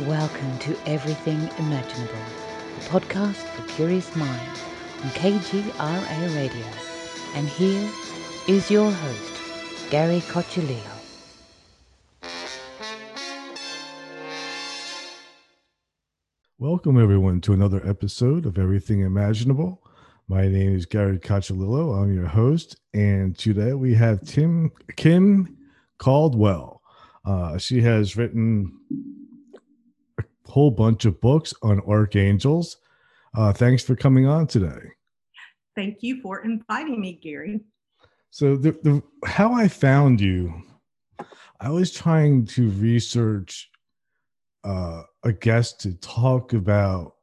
Welcome to Everything Imaginable, a podcast for curious minds on KGRA Radio. And here is your host, Gary Cochilillo. Welcome, everyone, to another episode of Everything Imaginable. My name is Gary Cochilillo. I'm your host, and today we have Tim Kim Caldwell. Uh, she has written whole bunch of books on archangels. Uh, thanks for coming on today. Thank you for inviting me, Gary. So, the, the how I found you, I was trying to research uh, a guest to talk about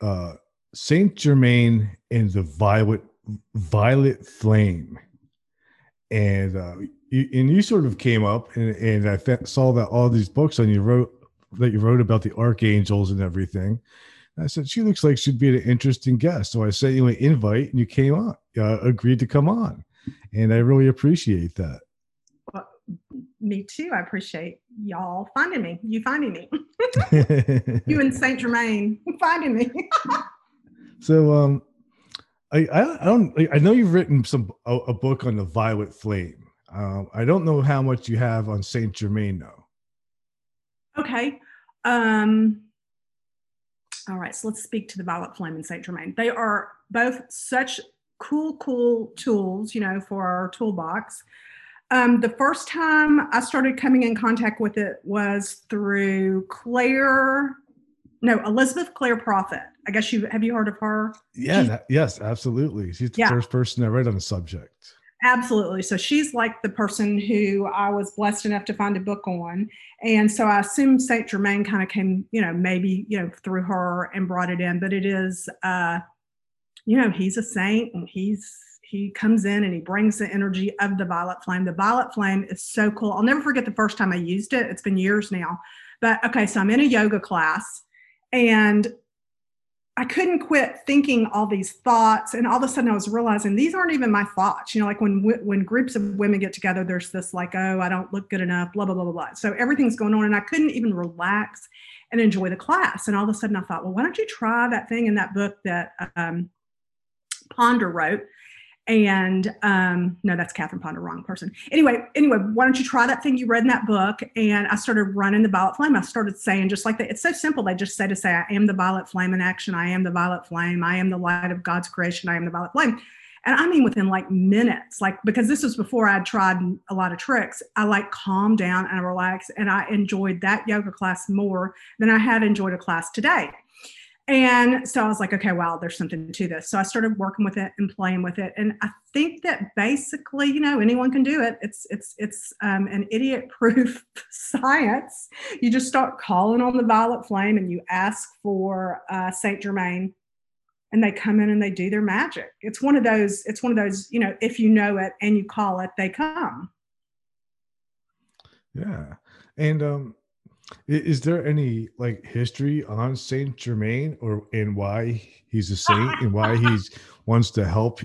uh, Saint Germain and the violet violet flame, and uh, you, and you sort of came up, and, and I saw that all these books on you wrote that you wrote about the archangels and everything. And I said she looks like she'd be an interesting guest, so I sent you an invite, and you came on, uh, agreed to come on, and I really appreciate that. Well, me too. I appreciate y'all finding me. You finding me. you and Saint Germain finding me. So, um, I, I, I don't I know you've written some a, a book on the violet flame. Um, I don't know how much you have on Saint Germain though. Okay. Um, all right. So let's speak to the violet flame and Saint Germain. They are both such cool, cool tools, you know, for our toolbox. Um, the first time I started coming in contact with it was through Clare no elizabeth Clare prophet i guess you have you heard of her yeah that, yes absolutely she's the yeah. first person i read on the subject absolutely. So she's like the person who i was blessed enough to find a book on. And so i assume saint germain kind of came you know maybe you know through her and brought it in. But it is uh you know he's a saint and he's he comes in and he brings the energy of the violet flame. The violet flame is so cool. I'll never forget the first time i used it. It's been years now. But okay so i'm in a yoga class and I couldn't quit thinking all these thoughts, and all of a sudden I was realizing these aren't even my thoughts. You know, like when when groups of women get together, there's this like, oh, I don't look good enough, blah blah blah blah blah. So everything's going on, and I couldn't even relax and enjoy the class. And all of a sudden I thought, well, why don't you try that thing in that book that um, Ponder wrote? And um, no that's catherine ponder wrong person. Anyway anyway why don't you try that thing you read in that book? And i started running the violet flame. I started saying just like that. It's so simple. They just say to say i am the violet flame in action. I am the violet flame. I am the light of god's creation. I am the violet flame. And i mean within like minutes like because this was before i'd tried a lot of tricks. I like calmed down and relaxed and i enjoyed that yoga class more than i had enjoyed a class today and so I was like, okay, wow, there's something to this. So I started working with it and playing with it. And I think that basically, you know, anyone can do it. It's it's it's um, an idiot-proof science. You just start calling on the violet flame and you ask for uh, Saint Germain, and they come in and they do their magic. It's one of those. It's one of those. You know, if you know it and you call it, they come. Yeah, and um, is there any like history on Saint Germain or and why he's a saint and why he wants to help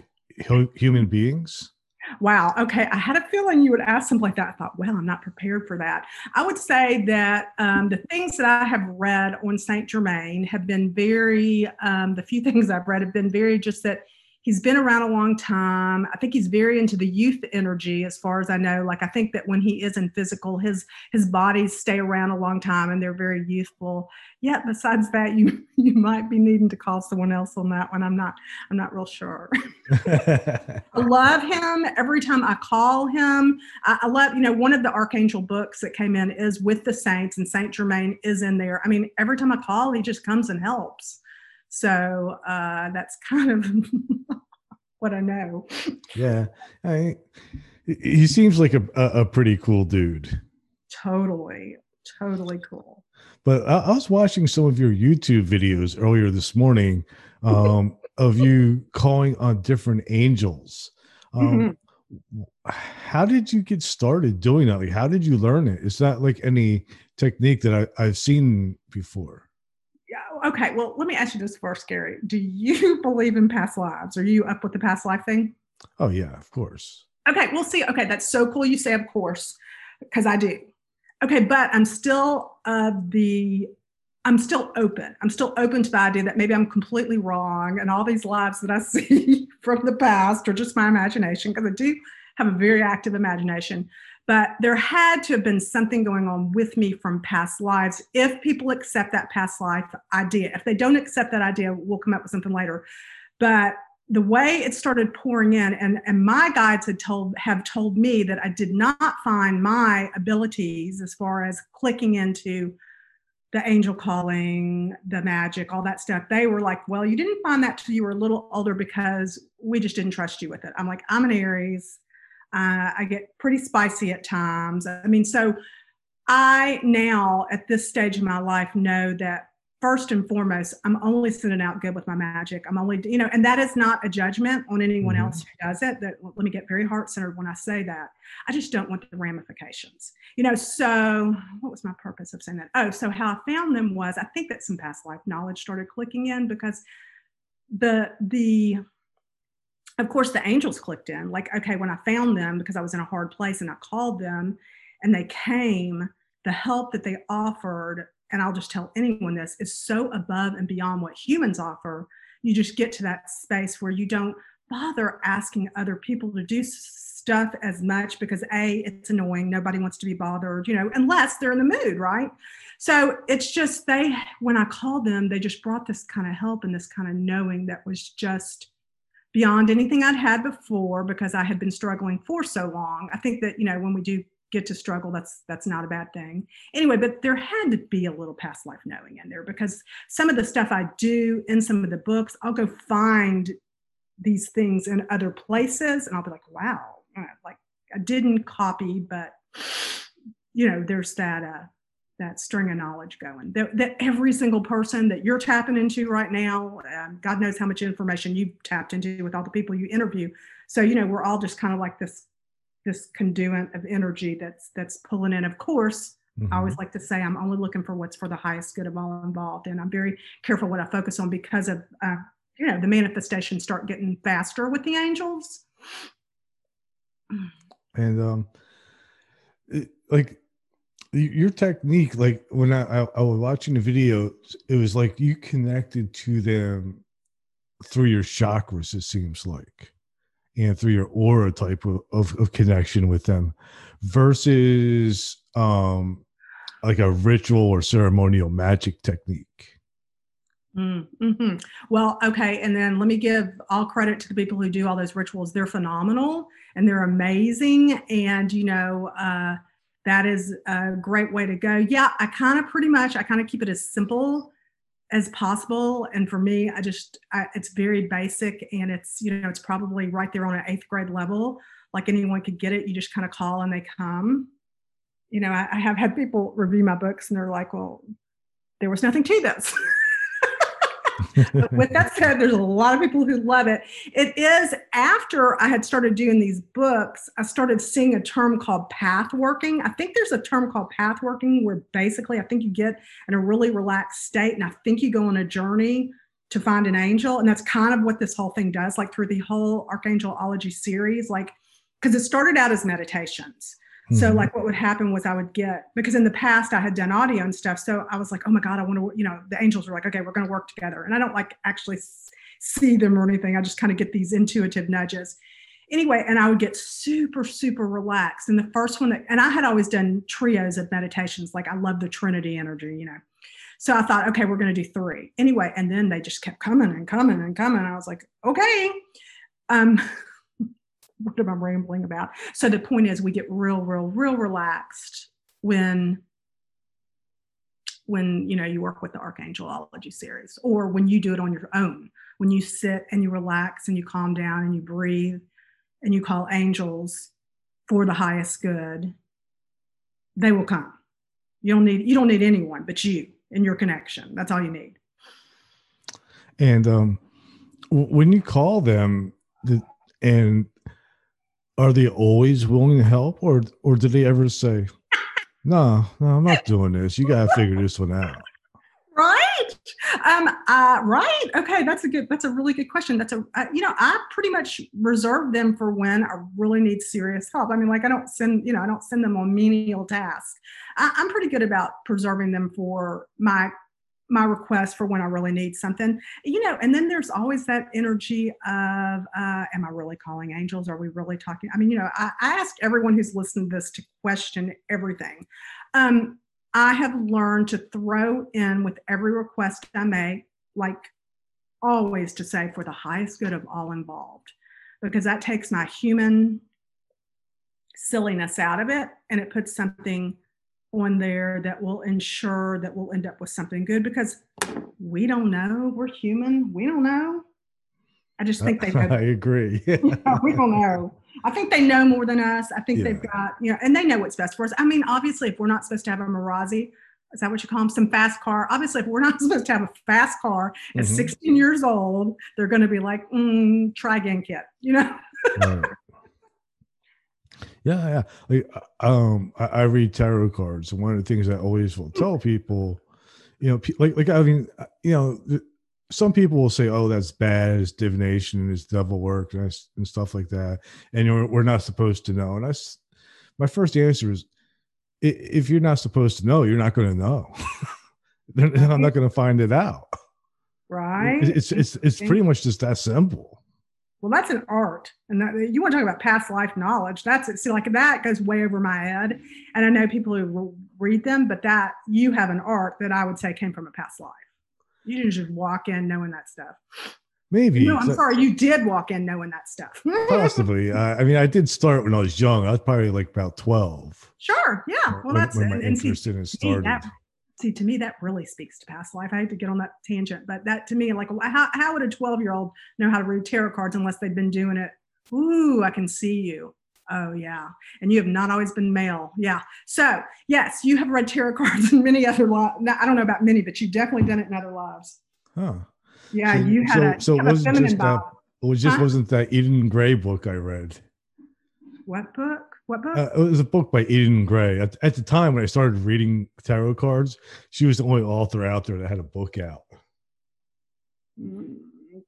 human beings? Wow. Okay. I had a feeling you would ask something like that. I thought, well, I'm not prepared for that. I would say that um, the things that I have read on Saint Germain have been very, um, the few things I've read have been very just that he's been around a long time. I think he's very into the youth energy, as far as I know. Like I think that when he is in physical, his his bodies stay around a long time and they're very youthful. Yet besides that, you you might be needing to call someone else on that one. I'm not I'm not real sure. I love him every time I call him. I, I love you know one of the archangel books that came in is with the saints and Saint Germain is in there. I mean every time I call, he just comes and helps. So uh, that's kind of what I know. Yeah, I, he seems like a, a pretty cool dude. Totally, totally cool. But I, I was watching some of your YouTube videos earlier this morning um, of you calling on different angels. Um, mm-hmm. How did you get started doing that? Like, how did you learn it? It's not like any technique that I, I've seen before okay, well, let me ask you this first, Gary. Do you believe in past lives? Are you up with the past life thing? Oh, yeah, of course. Okay, we'll see. Okay, that's so cool you say, of course, because I do. okay, but I'm still of the I'm still open. I'm still open to the idea that maybe I'm completely wrong and all these lives that I see from the past are just my imagination because I do have a very active imagination. But there had to have been something going on with me from past lives. If people accept that past life idea, if they don't accept that idea, we'll come up with something later. But the way it started pouring in, and, and my guides had told have told me that I did not find my abilities as far as clicking into the angel calling, the magic, all that stuff. They were like, well, you didn't find that till you were a little older because we just didn't trust you with it. I'm like, I'm an Aries. Uh, I get pretty spicy at times. I mean, so I now at this stage of my life know that first and foremost, I'm only sending out good with my magic. I'm only, you know, and that is not a judgment on anyone mm-hmm. else who does it. That let me get very heart centered when I say that. I just don't want the ramifications, you know. So, what was my purpose of saying that? Oh, so how I found them was I think that some past life knowledge started clicking in because the the of course the angels clicked in like okay when i found them because i was in a hard place and i called them and they came the help that they offered and I'll just tell anyone this, is so above and beyond what humans offer. You just get to that space where you don't bother asking other people to do stuff as much because A, it's annoying. Nobody wants to be bothered, you know, unless they're in the mood, right? So it's just they, when I called them, they just brought this kind of help and this kind of knowing that was just beyond anything I'd had before because I had been struggling for so long. I think that, you know, when we do get to struggle that's that's not a bad thing anyway but there had to be a little past life knowing in there because some of the stuff i do in some of the books i'll go find these things in other places and i'll be like wow like i didn't copy but you know there's that uh that string of knowledge going that, that every single person that you're tapping into right now um, god knows how much information you've tapped into with all the people you interview so you know we're all just kind of like this this conduit of energy that's that's pulling in. Of course, mm-hmm. I always mm-hmm. like to say I'm only looking for what's for the highest good of all involved, and I'm very careful what I focus on because of uh, you know the manifestations start getting faster with the angels. And um, it, like your technique, like when I, I, I was watching the video, it was like you connected to them through your chakras. It seems like and through your aura type of, of, of connection with them versus um like a ritual or ceremonial magic technique mm, mm-hmm. well okay and then let me give all credit to the people who do all those rituals they're phenomenal and they're amazing and you know uh that is a great way to go yeah i kind of pretty much i kind of keep it as simple as possible. And for me, I just, I, it's very basic and it's, you know, it's probably right there on an eighth grade level. Like anyone could get it. You just kind of call and they come. You know, I, I have had people review my books and they're like, well, there was nothing to this. with that said, there's a lot of people who love it. It is after I had started doing these books, I started seeing a term called path working. I think there's a term called path working where basically I think you get in a really relaxed state and I think you go on a journey to find an angel. And that's kind of what this whole thing does, like through the whole Archangelology series, like because it started out as meditations so mm-hmm. like what would happen was I would get because in the past I had done audio and stuff. So I was like, oh my God, I want to, you know, the angels were like, okay, we're going to work together. And I don't like actually see them or anything. I just kind of get these intuitive nudges. Anyway, and I would get super, super relaxed. And the first one that, and I had always done trios of meditations. Like I love the Trinity energy, you know. So I thought, okay, we're going to do three. Anyway, and then they just kept coming and coming and coming. I was like, okay. Um, what am I rambling about? So the point is, we get real, real, real relaxed when when you know you work with the archangelology series or when you do it on your own. When you sit and you relax and you calm down and you breathe and you call angels for the highest good they will come. You don't need you don't need anyone but you and your connection. That's all you need. And um when you call them and are they always willing to help or or do they ever say no no i'm not doing this you gotta figure this one out right um, uh, right. Okay, that's a good. That's a really good question. That's a. Uh, you know, I pretty much reserve them for when I really need serious help. I mean, like I don't send. You know, I don't send them on menial tasks. I, I'm pretty good about preserving them for my my request for when I really need something. You know, and then there's always that energy of, uh, am I really calling angels? Are we really talking? I mean, you know, I, I ask everyone who's listening to this to question everything. Um, I have learned to throw in with every request I make, like always to say for the highest good of all involved, because that takes my human silliness out of it and it puts something on there that will ensure that we'll end up with something good because we don't know. We're human. We don't know. I just think they. I agree. we don't know. I think they know more than us. I think yeah. they've got, you know, and they know what's best for us. I mean, obviously, if we're not supposed to have a Mirazi, is that what you call them? Some fast car. Obviously, if we're not supposed to have a fast car at mm-hmm. 16 years old, they're going to be like, mm, try again, kid, you know? right. Yeah, yeah. Like, um, I, I, read tarot cards, and one of the things I always will tell people, you know, like, like I mean, uh, you know, some people will say, "Oh, that's bad. It's divination. It's devil work, and, and stuff like that." And we're, we're not supposed to know. And I, my first answer is, if you're not supposed to know, you're not going to know. I'm not going to find it out. Right. It's it's it's pretty much just that simple. Well, that's an art, and that, you want to talk about past life knowledge. That's it. See, like that goes way over my head, and I know people who read them, but that you have an art that I would say came from a past life. You didn't just walk in knowing that stuff. Maybe. No, I'm so, sorry. You did walk in knowing that stuff. possibly. Uh, I mean, I did start when I was young. I was probably like about 12. Sure. Yeah. Well, when, that's when my interest in it started. See to me that really speaks to past life. I hate to get on that tangent but that to me like how, how would a 12 year old know how to read tarot cards unless they've been doing it? Ooh i can see you. Oh yeah. And you have not always been male. Yeah. So yes you have read tarot cards in many other lives i don't know about many but you definitely done it in other lives. Huh. Yeah so, you had so, a, so it wasn't just that, it was just huh? wasn't that eden gray book i read. What book what book? Uh, it was a book by Eden Gray. At, at, the time when I started reading tarot cards, she was the only author out there that had a book out. Mm,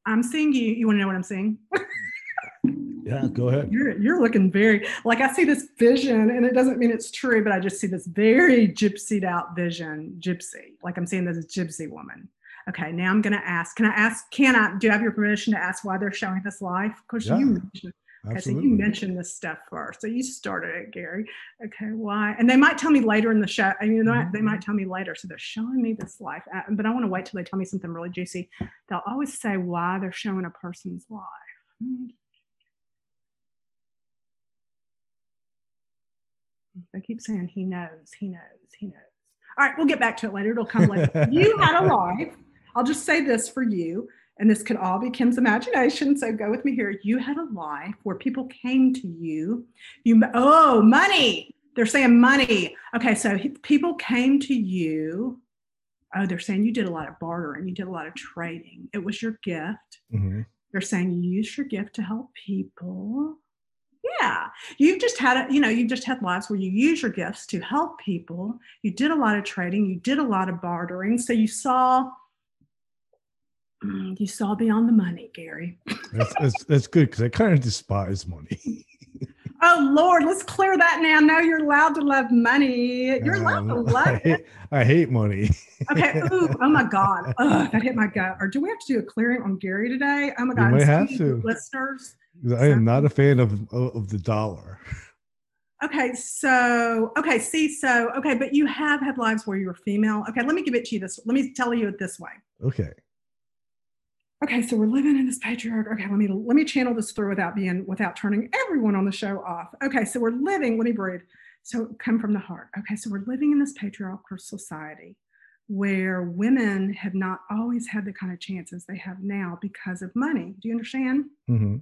I'm seeing you. You want to know what I'm seeing? yeah, go ahead. You're you're looking very like I see this vision, and it doesn't mean it's true, but I just see this very gypsied out vision, gypsy. Like I'm seeing this gypsy woman. Okay, now I'm going to ask. Can I ask? Can I? Do you have your permission to ask why they're showing this live? Because yeah. you mentioned Okay, so you mentioned this stuff first. So you started it, Gary. Okay, why? And they might tell me later in the show. I mean, mm-hmm. they might tell me later. So they're showing me this life, but I want to wait till they tell me something really juicy. They'll always say why they're showing a person's life. They keep saying he knows, he knows, he knows. All right, we'll get back to it later. It'll come later. you had a life. I'll just say this for you and this could all be Kim's imagination. So go with me here. You had a life where people came to you. You oh money. They're saying money. Okay, so people came to you. Oh, they're saying you did a lot of bartering. You did a lot of trading. It was your gift. Mm-hmm. They're saying you used your gift to help people. Yeah, you've just had a, you know, you've just had lives where you use your gifts to help people. You did a lot of trading. You did a lot of bartering. So you saw Mm, you saw beyond the money, Gary. that's, that's, that's good because I kind of despise money. oh Lord, let's clear that now. Now you're allowed to love money. You're allowed to um, love I hate, I hate money. okay. Ooh, oh my God. Ugh, that hit my gut. Or do we have to do a clearing on Gary today? Oh my God. We have to. Listeners. I am not a fan of of the dollar. Okay, so okay, see, so okay, but you have had lives where you were female. Okay, let me give it to you this. Let me tell you it this way. Okay okay so we're living in this patriarch. Okay let me let me channel this through without being without turning everyone on the show off. Okay so we're living let me breathe. So come from the heart. Okay so we're living in this patriarchal society where women have not always had the kind of chances they have now because of money. Do you understand? Mm-hmm.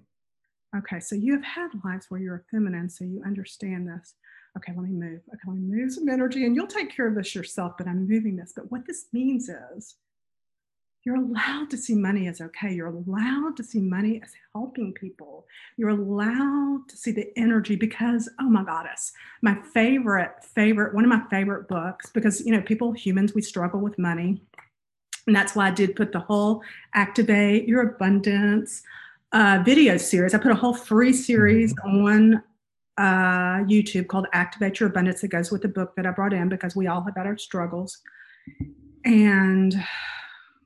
okay so you have had lives where you're a feminine so you understand this. Okay let me move. Okay let me move some energy and you'll take care of this yourself but i'm moving this. But what this means is you're allowed to see money as okay. You're allowed to see money as helping people. You're allowed to see the energy because, oh my goddess, my favorite, favorite, one of my favorite books, because, you know, people, humans, we struggle with money. And that's why I did put the whole Activate Your Abundance uh, video series. I put a whole free series mm-hmm. on uh, YouTube called Activate Your Abundance that goes with the book that I brought in because we all have had our struggles. And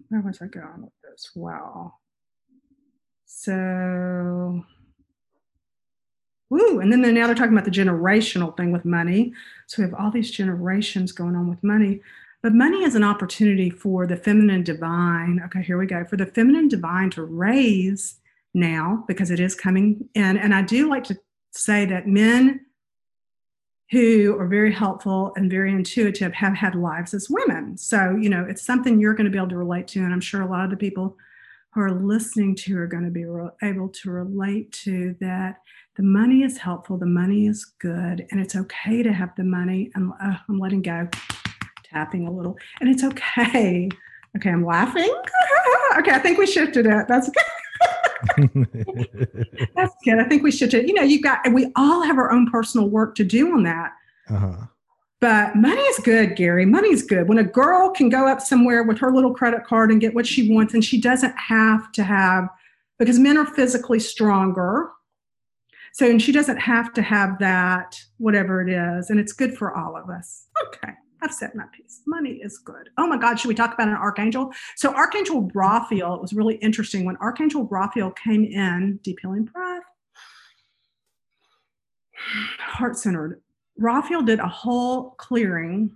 where was I going with this? Wow. So, woo. And then they're, now they're talking about the generational thing with money. So we have all these generations going on with money. But money is an opportunity for the feminine divine. Okay, here we go. For the feminine divine to raise now because it is coming in. And I do like to say that men who are very helpful and very intuitive have had lives as women. So, you know, it's something you're going to be able to relate to. And I'm sure a lot of the people who are listening to are going to be re- able to relate to that the money is helpful, the money is good, and it's okay to have the money. And uh, I'm letting go tapping a little, and it's okay. Okay, I'm laughing. okay, I think we shifted it. That's good. That's good. I think we should. You know, you've got. We all have our own personal work to do on that. Uh-huh. But money is good, Gary. Money is good. When a girl can go up somewhere with her little credit card and get what she wants, and she doesn't have to have, because men are physically stronger. So, and she doesn't have to have that, whatever it is. And it's good for all of us. Okay. I've said my piece. Money is good. Oh my God, should we talk about an archangel? So Archangel Raphael, it was really interesting when Archangel Raphael came in, deep healing breath, heart centered. Raphael did a whole clearing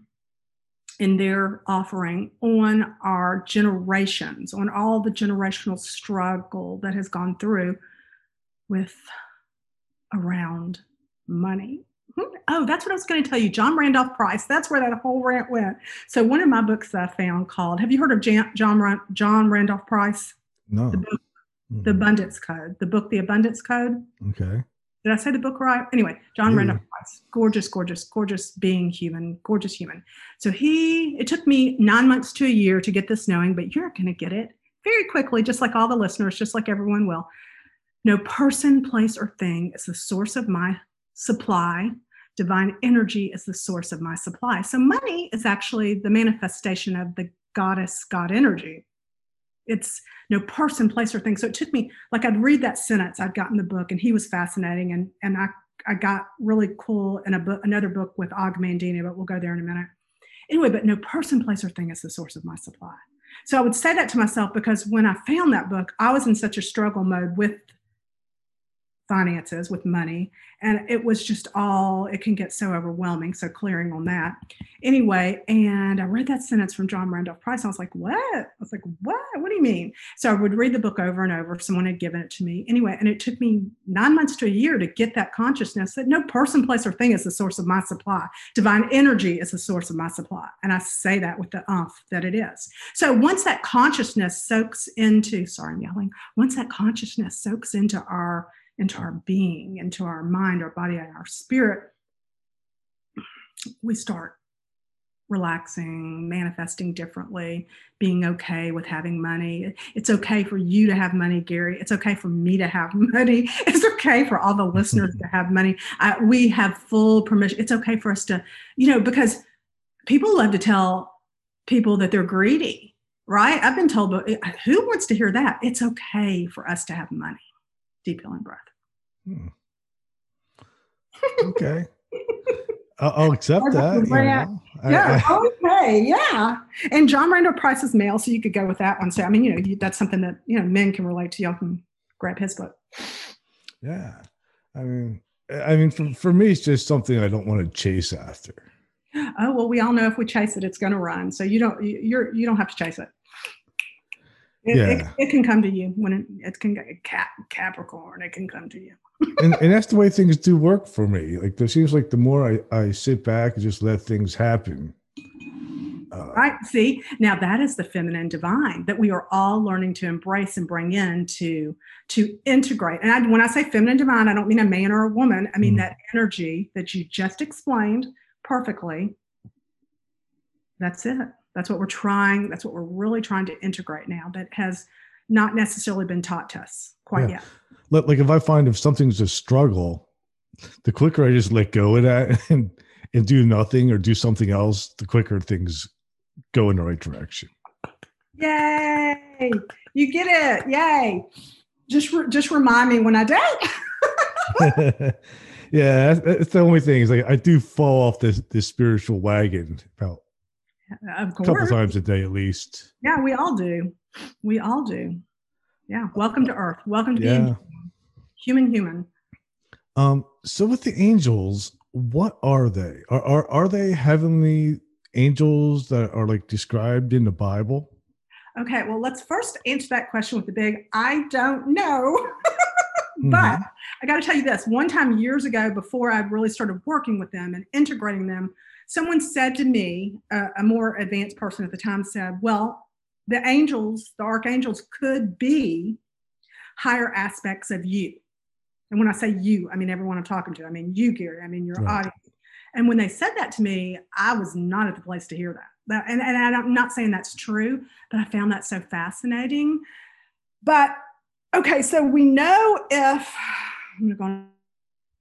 in their offering on our generations, on all the generational struggle that has gone through with around money Oh, that's what I was going to tell you. John Randolph Price. That's where that whole rant went. So one of my books I found called. Have you heard of Jan, John John Randolph Price? No. The book, mm-hmm. The Abundance Code. The book, The Abundance Code. Okay. Did I say the book right? Anyway, John yeah. Randolph Price. Gorgeous, gorgeous, gorgeous being human. Gorgeous human. So he. It took me nine months to a year to get this knowing, but you're going to get it very quickly, just like all the listeners, just like everyone will. No person, place, or thing is the source of my supply. Divine energy is the source of my supply. So money is actually the manifestation of the goddess God energy. It's no person, place, or thing. So it took me like I'd read that sentence I'd gotten the book, and he was fascinating, and and I I got really cool in a book, another book with Og Mandino, but we'll go there in a minute. Anyway, but no person, place, or thing is the source of my supply. So I would say that to myself because when I found that book, I was in such a struggle mode with finances with money and it was just all it can get so overwhelming so clearing on that. Anyway and i read that sentence from john randolph price. I was like what? I was like what? What do you mean? So i would read the book over and over. Someone had given it to me. Anyway and it took me nine months to a year to get that consciousness that no person place or thing is the source of my supply. Divine energy is the source of my supply. And i say that with the umph that it is. So once that consciousness soaks into sorry i'm yelling. Once that consciousness soaks into our into our being, into our mind, our body, and our spirit, we start relaxing, manifesting differently, being okay with having money. It's okay for you to have money, Gary. It's okay for me to have money. It's okay for all the listeners to have money. I, we have full permission. It's okay for us to, you know, because people love to tell people that they're greedy, right? I've been told, but uh, who wants to hear that? It's okay for us to have money. Deep healing breath. Hmm. Okay. I'll accept that. Yeah. I, I, okay. Yeah. And John Randolph Price is male, so you could go with that one. So I mean, you know, that's something that you know men can relate to. Y'all can grab his book. Yeah. I mean, I mean, for, for me, it's just something I don't want to chase after. Oh well, we all know if we chase it, it's going to run. So you don't you're you don't have to chase it. It, yeah. it, it can come to you when it, it can get Cap, Capricorn. It can come to you. And, and that's the way things do work for me. Like it seems like the more I, I sit back and just let things happen. Uh, right. See, now that is the feminine divine that we are all learning to embrace and bring in to to integrate. And I, when I say feminine divine, I don't mean a man or a woman. I mean mm that energy that you just explained perfectly. That's it. That's what we're trying. That's what we're really trying to integrate now. That has not necessarily been taught to us quite yeah. yet. Like if I find if something's a struggle, the quicker I just let go of that and and do nothing or do something else, the quicker things go in the right direction. Yay! You get it. Yay. Just re- just remind me when I don't. yeah, that's, the only thing is like I do fall off this this spiritual wagon about a couple times a day at least. Yeah, we all do. We all do. Yeah. Welcome to Earth. Welcome to yeah. being human. Human. Um. So with the angels, what are they? Are are are they heavenly angels that are like described in the Bible? Okay, well, let's first answer that question with the big I don't know. but mm-hmm. I got to tell you this one time years ago, before I really started working with them and integrating them, someone said to me, uh, a more advanced person at the time said, Well, the angels, the archangels could be higher aspects of you. And when I say you, I mean everyone I'm talking to. I mean you, Gary. I mean your right. audience. And when they said that to me, I was not at the place to hear that. that and, and I'm not saying that's true, but I found that so fascinating. But okay, so we know if I'm going to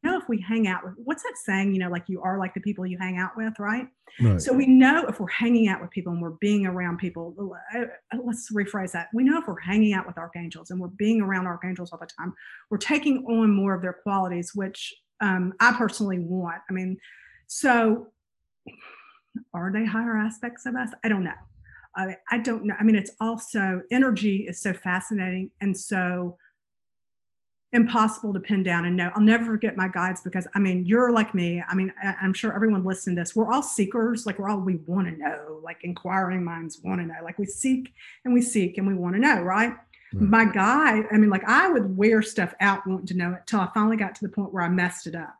know if we hang out with what's that saying? You know like you are like the people you hang out with right? right. So we know if we're hanging out with people and we're being around people uh, uh, let's rephrase that. We know if we're hanging out with archangels and we're being around archangels all the time we're taking on more of their qualities which um, i personally want. I mean so are they higher aspects of us? I don't know. I, I don't know. I mean it's also energy is so fascinating and so impossible to pin down and know. I'll never forget my guides because I mean, you're like me. I mean, I, am sure everyone listening to this, we're all seekers. Like we're all, we want to know, like inquiring minds want to know. Like we seek and we seek and we want to know, right? Hmm. My guide, I mean, like I would wear stuff out wanting to know it till I finally got to the point where I messed it up.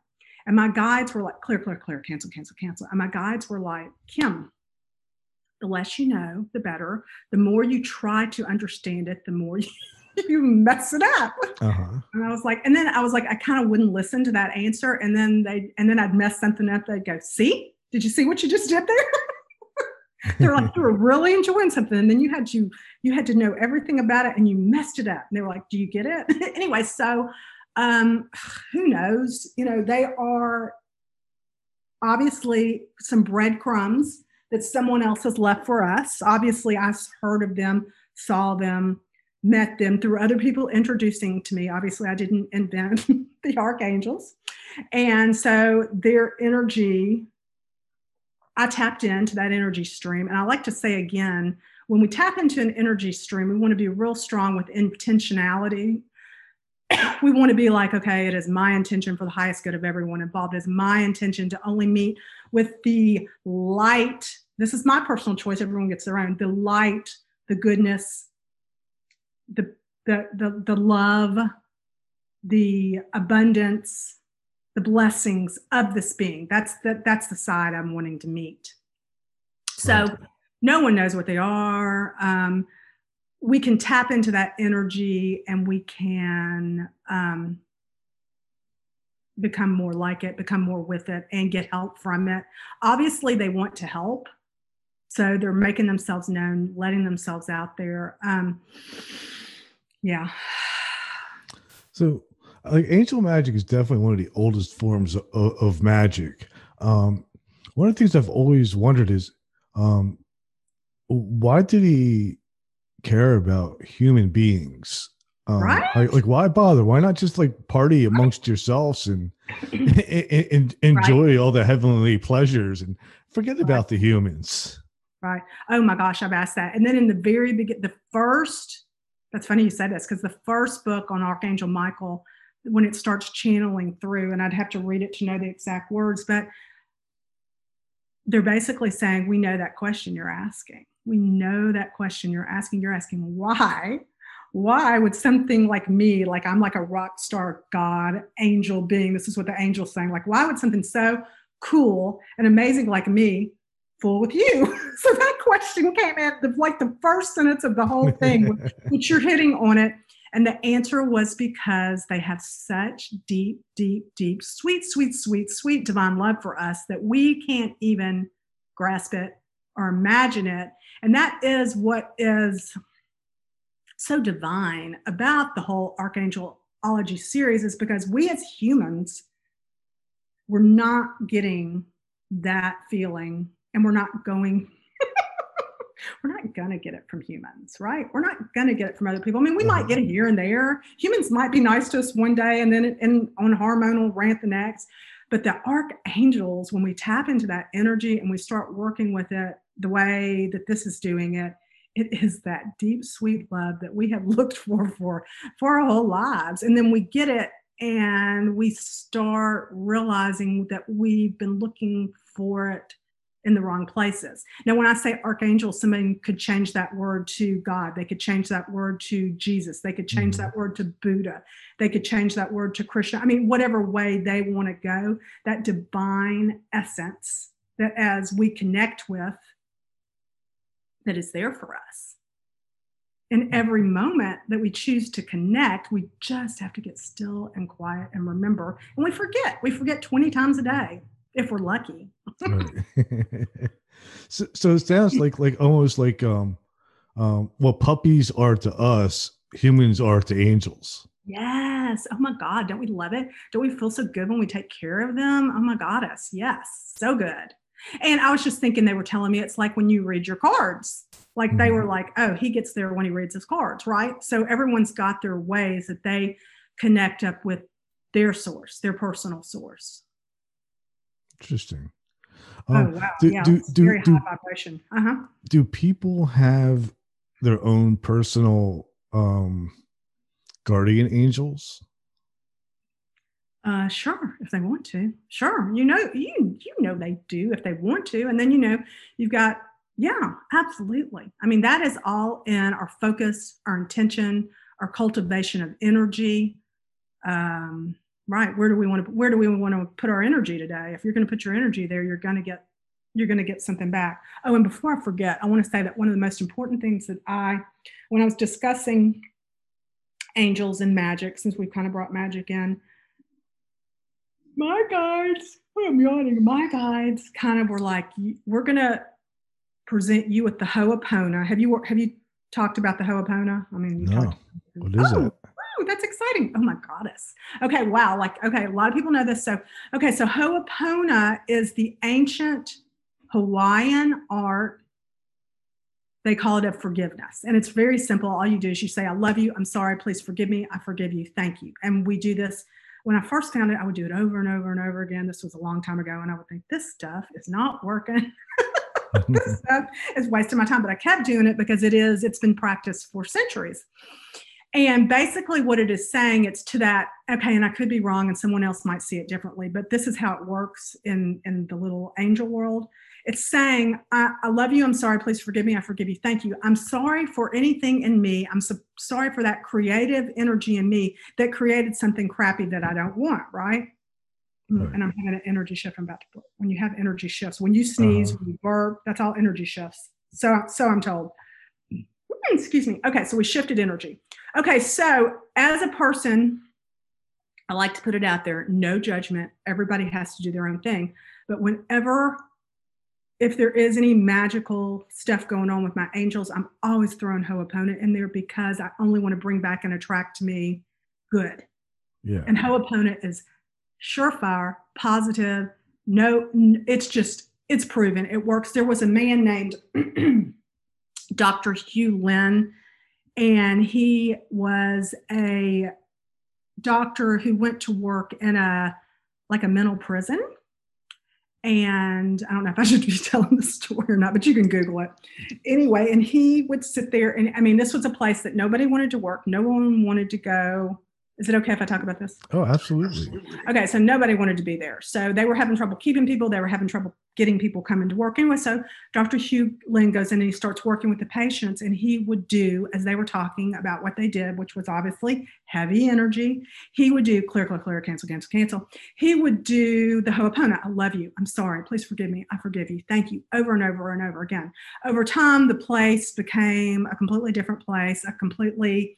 And my guides were like, clear, clear, clear, cancel, cancel, cancel. And my guides were like, Kim, the less you know, the better. The more you try to understand it, the more you you mess it up. Uh-huh. And I was like, and then I was like, I kind of wouldn't listen to that answer. And then they, and then I'd mess something up. They'd go, see, did you see what you just did there? They're like, you were really enjoying something. And then you had to, you had to know everything about it and you messed it up. And they were like, do you get it? anyway, so um, who knows? You know, they are obviously some breadcrumbs that someone else has left for us. Obviously, I've heard of them, saw them, met them through other people introducing to me. Obviously, I didn't invent the archangels. And so their energy, I tapped into that energy stream. And I like to say again, when we tap into an energy stream, we want to be real strong with intentionality. we want to be like, okay, it is my intention for the highest good of everyone involved. It is my intention to only meet with the light. This is my personal choice. Everyone gets their own. The light, the goodness, the, the, the, the love, the abundance, the blessings of this being. That's the, that's the side I'm wanting to meet. So right. no one knows what they are. Um, we can tap into that energy and we can um, become more like it, become more with it, and get help from it. Obviously, they want to help. So they're making themselves known, letting themselves out there. Um, yeah. So, like, angel magic is definitely one of the oldest forms of, of magic. Um, one of the things I've always wondered is, um, why did he care about human beings? Um, right? Like, like, why bother? Why not just like party amongst yourselves and, and, and enjoy right. all the heavenly pleasures and forget right. about the humans? Right. Oh my gosh, I've asked that. And then in the very beginning, the first that's funny you said this because the first book on Archangel Michael, when it starts channeling through, and I'd have to read it to know the exact words, but they're basically saying, We know that question you're asking. We know that question you're asking. You're asking why? Why would something like me, like I'm like a rock star God, angel being, this is what the angel's saying, like, why would something so cool and amazing like me fool with you? so that question came in the, like the first sentence of the whole thing, which you're hitting on it. And the answer was because they have such deep, deep, deep, sweet, sweet, sweet, sweet divine love for us that we can't even grasp it or imagine it. And that is what is so divine about the whole archangelology series is because we as humans, we're not getting that feeling and we're not going we're not going to get it from humans, right? We're not going to get it from other people. I mean, we might mm-hmm. get it here and there. Humans might be nice to us one day and then in, on hormonal rant the next. But the archangels, when we tap into that energy and we start working with it the way that this is doing it, it is that deep, sweet love that we have looked for for for our whole lives. And then we get it and we start realizing that we've been looking for it in the wrong places. Now, when I say archangel, someone could change that word to God. They could change that word to Jesus. They could change mm-hmm. that word to Buddha. They could change that word to Krishna. I mean, whatever way they want to go, that divine essence that as we connect with, that is there for us. In mm-hmm. every moment that we choose to connect, we just have to get still and quiet and remember. And we forget. We forget 20 times a day if we're lucky. so, so it sounds like like almost like um um what puppies are to us, humans are to angels. Yes. Oh my God. Don't we love it? Don't we feel so good when we take care of them? Oh my goddess. Yes. So good. And I was just thinking they were telling me it's like when you read your cards. Like they were mm-hmm. like, oh, he gets there when he reads his cards, right? So everyone's got their ways that they connect up with their source, their personal source. Interesting. Oh, um, oh wow! Do, yeah, do, do, very do, high vibration. Uh huh. Do people have their own personal um, guardian angels? Uh, sure, if they want to. Sure, you know, you you know they do if they want to, and then you know you've got yeah, absolutely. I mean that is all in our focus, our intention, our cultivation of energy. Um, right where do we want to where do we want to put our energy today? If you're going to put your energy there you're going to get you're going to get something back. Oh and before i forget i want to say that one of the most important things that i when i was discussing angels and magic since we've kind of brought magic in my guides i'm yawning my guides kind of were like we're going to present you with the ho'opono have you have you talked about the ho'opono i mean no. Talked, what is oh, it that's exciting. Oh my goddess. Okay, wow. Like, okay, a lot of people know this. So, okay, so Ho'opono is the ancient Hawaiian art. They call it a forgiveness. And it's very simple. All you do is you say, I love you. I'm sorry. Please forgive me. I forgive you. Thank you. And we do this. When I first found it, I would do it over and over and over again. This was a long time ago. And I would think, this stuff is not working. this stuff is wasting my time. But I kept doing it because it is, it's been practiced for centuries. And basically, what it is saying, it's to that, okay, and I could be wrong and someone else might see it differently, but this is how it works in, in the little angel world. It's saying, I, I love you. I'm sorry. Please forgive me. I forgive you. Thank you. I'm sorry for anything in me. I'm so sorry for that creative energy in me that created something crappy that I don't want, right? Mm, right. And I'm having an energy shift. I'm about to put when you have energy shifts, when you sneeze, uh-huh. when you burp, that's all energy shifts. So, so I'm told. Excuse me. Okay, so we shifted energy. Okay, so as a person, I like to put it out there no judgment. Everybody has to do their own thing. But whenever, if there is any magical stuff going on with my angels, I'm always throwing Ho'opono in there because I only want to bring back and attract to me good. Yeah. And Ho'opono is surefire, positive. No, it's just, it's proven. It works. There was a man named Dr. Hew Len and he was a doctor who went to work in a like a mental prison and I don't know if I should be telling the story or not, but you can Google it. Anyway, and he would sit there, and I mean, this was a place that nobody wanted to work, no one wanted to go. Is it okay if I talk about this? Oh, absolutely. Okay, so nobody wanted to be there. So they were having trouble keeping people, they were having trouble getting people coming to work. Anyway, so Dr. Hew Len goes in and he starts working with the patients, and he would do, as they were talking about what they did, which was obviously heavy energy, he would do clear, clear, clear, cancel, cancel, cancel. He would do the Ho'opono, I love you, I'm sorry, please forgive me, I forgive you, thank you, over and over and over again. Over time, the place became a completely different place, a completely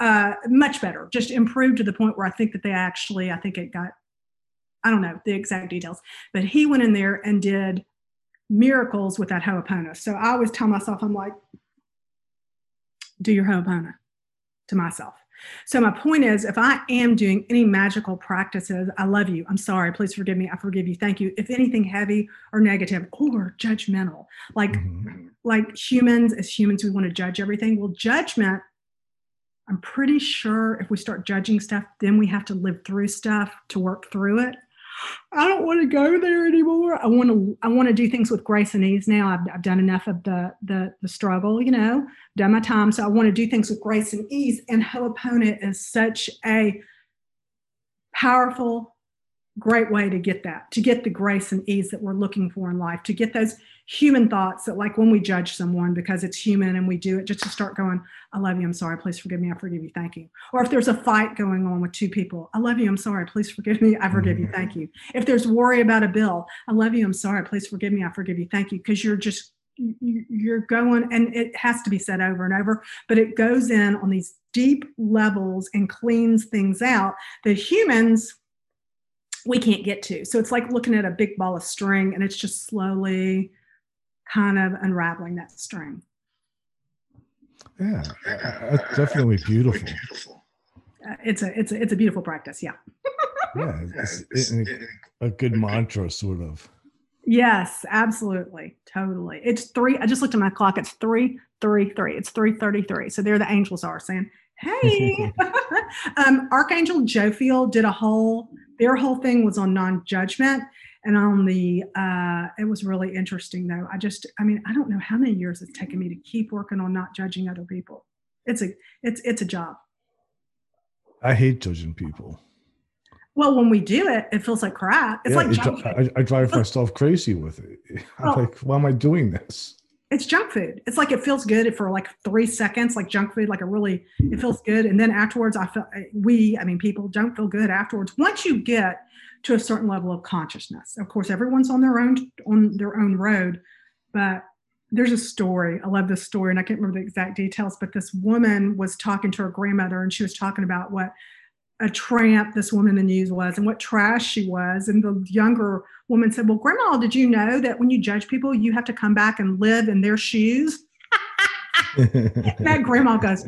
uh, much better, just improved to the point where I think that they actually, I think it got I don't know the exact details, but he went in there and did miracles with that Ho'opono. So I always tell myself, I'm like, do your Ho'opono to myself. So my point is, if I am doing any magical practices, I love you. I'm sorry. Please forgive me. I forgive you. Thank you. If anything heavy or negative or judgmental, like mm-hmm. like humans, as humans, we want to judge everything. Well, judgment, I'm pretty sure if we start judging stuff, then we have to live through stuff to work through it. I don't want to go there anymore. I want to I want to do things with grace and ease now. I've, I've done enough of the, the the struggle, you know, done my time. So I want to do things with grace and ease. And Ho'oponopono is such a powerful, great way to get that, to get the grace and ease that we're looking for in life, to get those human thoughts that like when we judge someone because it's human and we do it just to start going i love you i'm sorry please forgive me i forgive you thank you. Or if there's a fight going on with two people i love you i'm sorry please forgive me i forgive you thank you. If there's worry about a bill i love you i'm sorry please forgive me i forgive you thank you because you're just you're going and it has to be said over and over but it goes in on these deep levels and cleans things out that humans we can't get to so it's like looking at a big ball of string and it's just slowly kind of unraveling that string. Yeah, that's definitely beautiful. Uh, it's a it's a it's a beautiful practice. Yeah. yeah, it's, it's a good mantra, sort of. Yes, absolutely, totally. It's three. I just looked at my clock. It's three three three. It's three thirty three. So there the angels are saying, "Hey." um, Archangel Jophiel did a whole. Their whole thing was on non judgment, and on the uh, it was really interesting though. I just i mean i don't know how many years it's taken me to keep working on not judging other people. It's a it's it's a job. I hate judging people. Well when we do it it feels like crap. It's yeah, like it, I, I, drive myself crazy with it. I'm well, like why am i doing this it's junk food it's like it feels good for like three seconds like junk food like a really it feels good and then afterwards i feel we i mean people don't feel good afterwards once you get to a certain level of consciousness. Of course, everyone's on their own on their own road, but there's a story. I love this story, and I can't remember the exact details, but this woman was talking to her grandmother, and she was talking about what a tramp this woman in the news was and what trash she was. And the younger woman said, Well, Grandma, did you know that when you judge people, you have to come back and live in their shoes? that grandma goes,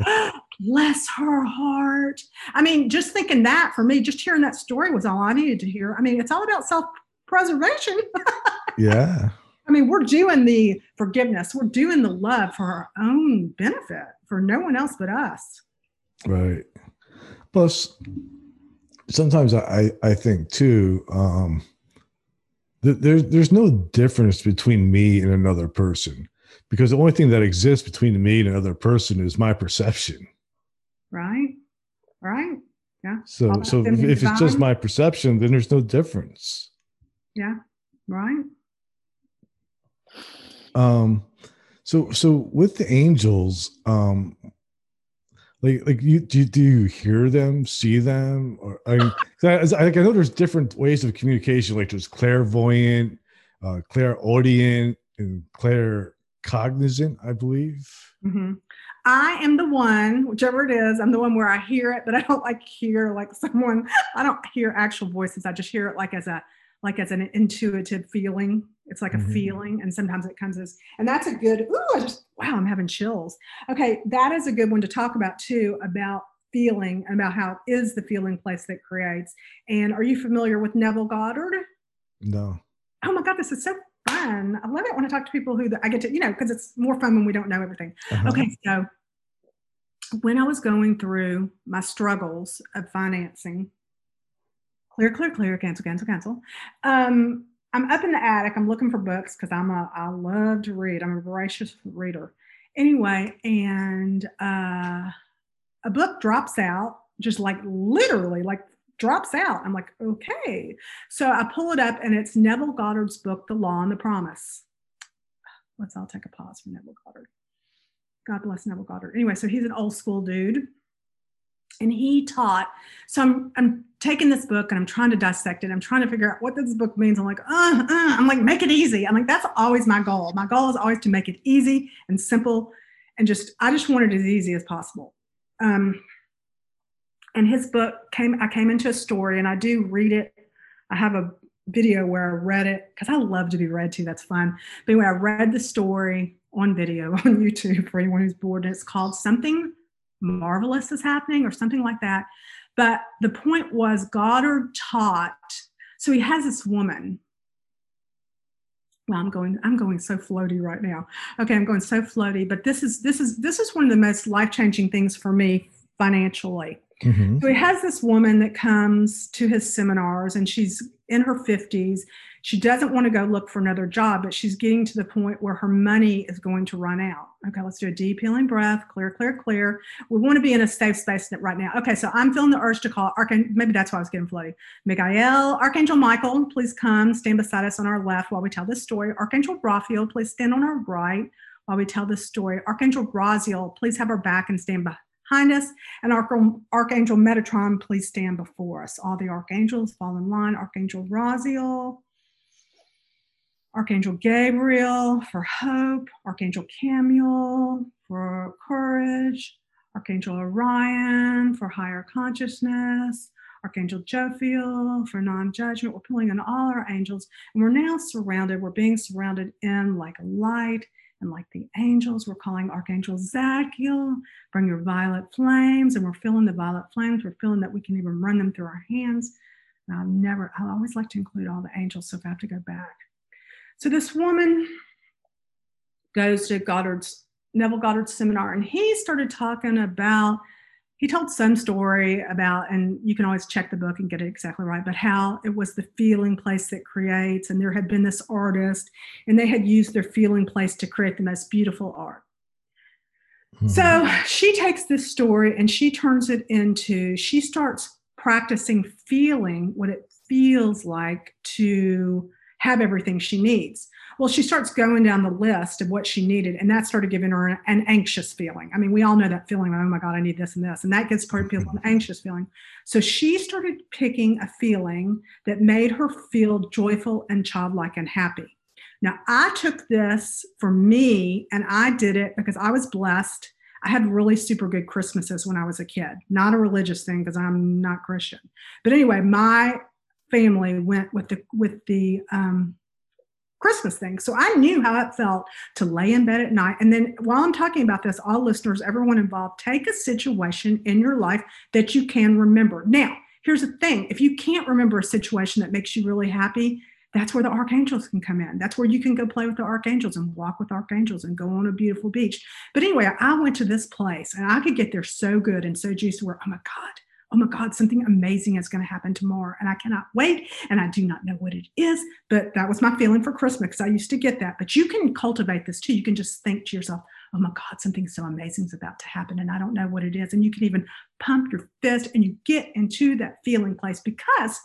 bless her heart. I mean, just thinking that for me, just hearing that story was all I needed to hear. I mean, it's all about self preservation. yeah. I mean, we're doing the forgiveness, we're doing the love for our own benefit, for no one else but us. Right. Plus, sometimes I, I think too, um, that there's there's no difference between me and another person because the only thing that exists between me and another person is my perception. Right. Right. Yeah. So so if, if it's just my perception then there's no difference. Yeah. Right. Um so so with the angels um like like you do, you, do you hear them see them or i mean I, I, I know there's different ways of communication like there's clairvoyant uh clairaudient and claircognizant i believe mm-hmm. I am the one, whichever it is, I'm the one where I hear it, but I don't like hear like someone, I don't hear actual voices. I just hear it like as a like as an intuitive feeling. It's like a mm-hmm. feeling. And sometimes it comes as, and that's a good, ooh, I just, wow, I'm having chills. Okay, that is a good one to talk about too, about feeling and about how is the feeling place that creates. And are you familiar with Neville Goddard? No. Oh my God, this is so fun. I love it when I talk to people who I get to, you know, because it's more fun when we don't know everything. Uh-huh. Okay, so when I was going through my struggles of financing, clear, clear, clear, cancel, cancel, cancel. Um, I'm up in the attic. I'm looking for books because I'm a I love to read. I'm a voracious reader. Anyway, and uh, a book drops out, just like literally, like drops out. I'm like, okay. So I pull it up, and it's Neville Goddard's book, The Law and the Promise. Let's all take a pause for Neville Goddard. God bless Neville Goddard. Anyway, so he's an old school dude. And he taught. So I'm, I'm taking this book and I'm trying to dissect it. I'm trying to figure out what this book means. I'm like, uh, uh. I'm like, make it easy. I'm like, that's always my goal. My goal is always to make it easy and simple and just, I just want it as easy as possible. Um, and his book came, I came into a story and I do read it. I have a video where I read it because I love to be read to. That's fun. But anyway, I read the story on video on YouTube for anyone who's bored. and It's called Something Marvelous is Happening or something like that. But the point was, Goddard taught. So he has this woman, well i'm going i'm going so floaty right now okay i'm going so floaty but this is this is this is one of the most life-changing things for me financially mm-hmm. so he has this woman that comes to his seminars and she's in her 50s she doesn't want to go look for another job, but she's getting to the point where her money is going to run out. Okay, let's do a deep healing breath, clear, clear, clear. We want to be in a safe space right now. Okay, so I'm feeling the urge to call Archangel. Maybe that's why I was getting floaty. Miguel, Archangel Michael, please come stand beside us on our left while we tell this story. Archangel Raphael, please stand on our right while we tell this story. Archangel Raziel, please have our back and stand us. And Archangel Metatron, please stand before us. All the archangels fall in line. Archangel Raziel, Archangel Gabriel for hope, Archangel Chamuel for courage, Archangel Orion for higher consciousness, Archangel Jophiel for non judgment. We're pulling in all our angels, and we're now surrounded. We're being surrounded in like a light and like the angels. We're calling Archangel Zadkiel, bring your violet flames, and we're feeling the violet flames. We're feeling that we can even run them through our hands. And I've never, I always like to include all the angels, so if I have to go back. So this woman goes to Goddard's Neville Goddard's seminar, and he started talking about. He told some story about, and you can always check the book and get it exactly right, but how it was the feeling place that creates, and there had been this artist, and they had used their feeling place to create the most beautiful art. Mm-hmm. So she takes this story and she turns it into, she starts practicing feeling what it feels like to have everything she needs. Well, she starts going down the list of what she needed, and that started giving her an, anxious feeling. I mean, we all know that feeling, oh my God, I need this and this, and that gets people an anxious feeling. So she started picking a feeling that made her feel joyful and childlike and happy. Now, I took this for me, and I did it because I was blessed. I had really super good Christmases when I was a kid. Not a religious thing because I'm not Christian. But anyway, my family went with the with the um, Christmas thing. So I knew how it felt to lay in bed at night. And then while I'm talking about this, all listeners, everyone involved, take a situation in your life that you can remember. Now, here's the thing if you can't remember a situation that makes you really happy, that's where the archangels can come in. That's where you can go play with the archangels and walk with archangels and go on a beautiful beach. But anyway, I went to this place and I could get there so good and so juicy where, oh my God, oh my God, something amazing is going to happen tomorrow. And I cannot wait. And I do not know what it is, but that was my feeling for Christmas I used to get that. But you can cultivate this too. You can just think to yourself, oh my God, something so amazing is about to happen. And I don't know what it is. And you can even pump your fist and you get into that feeling place because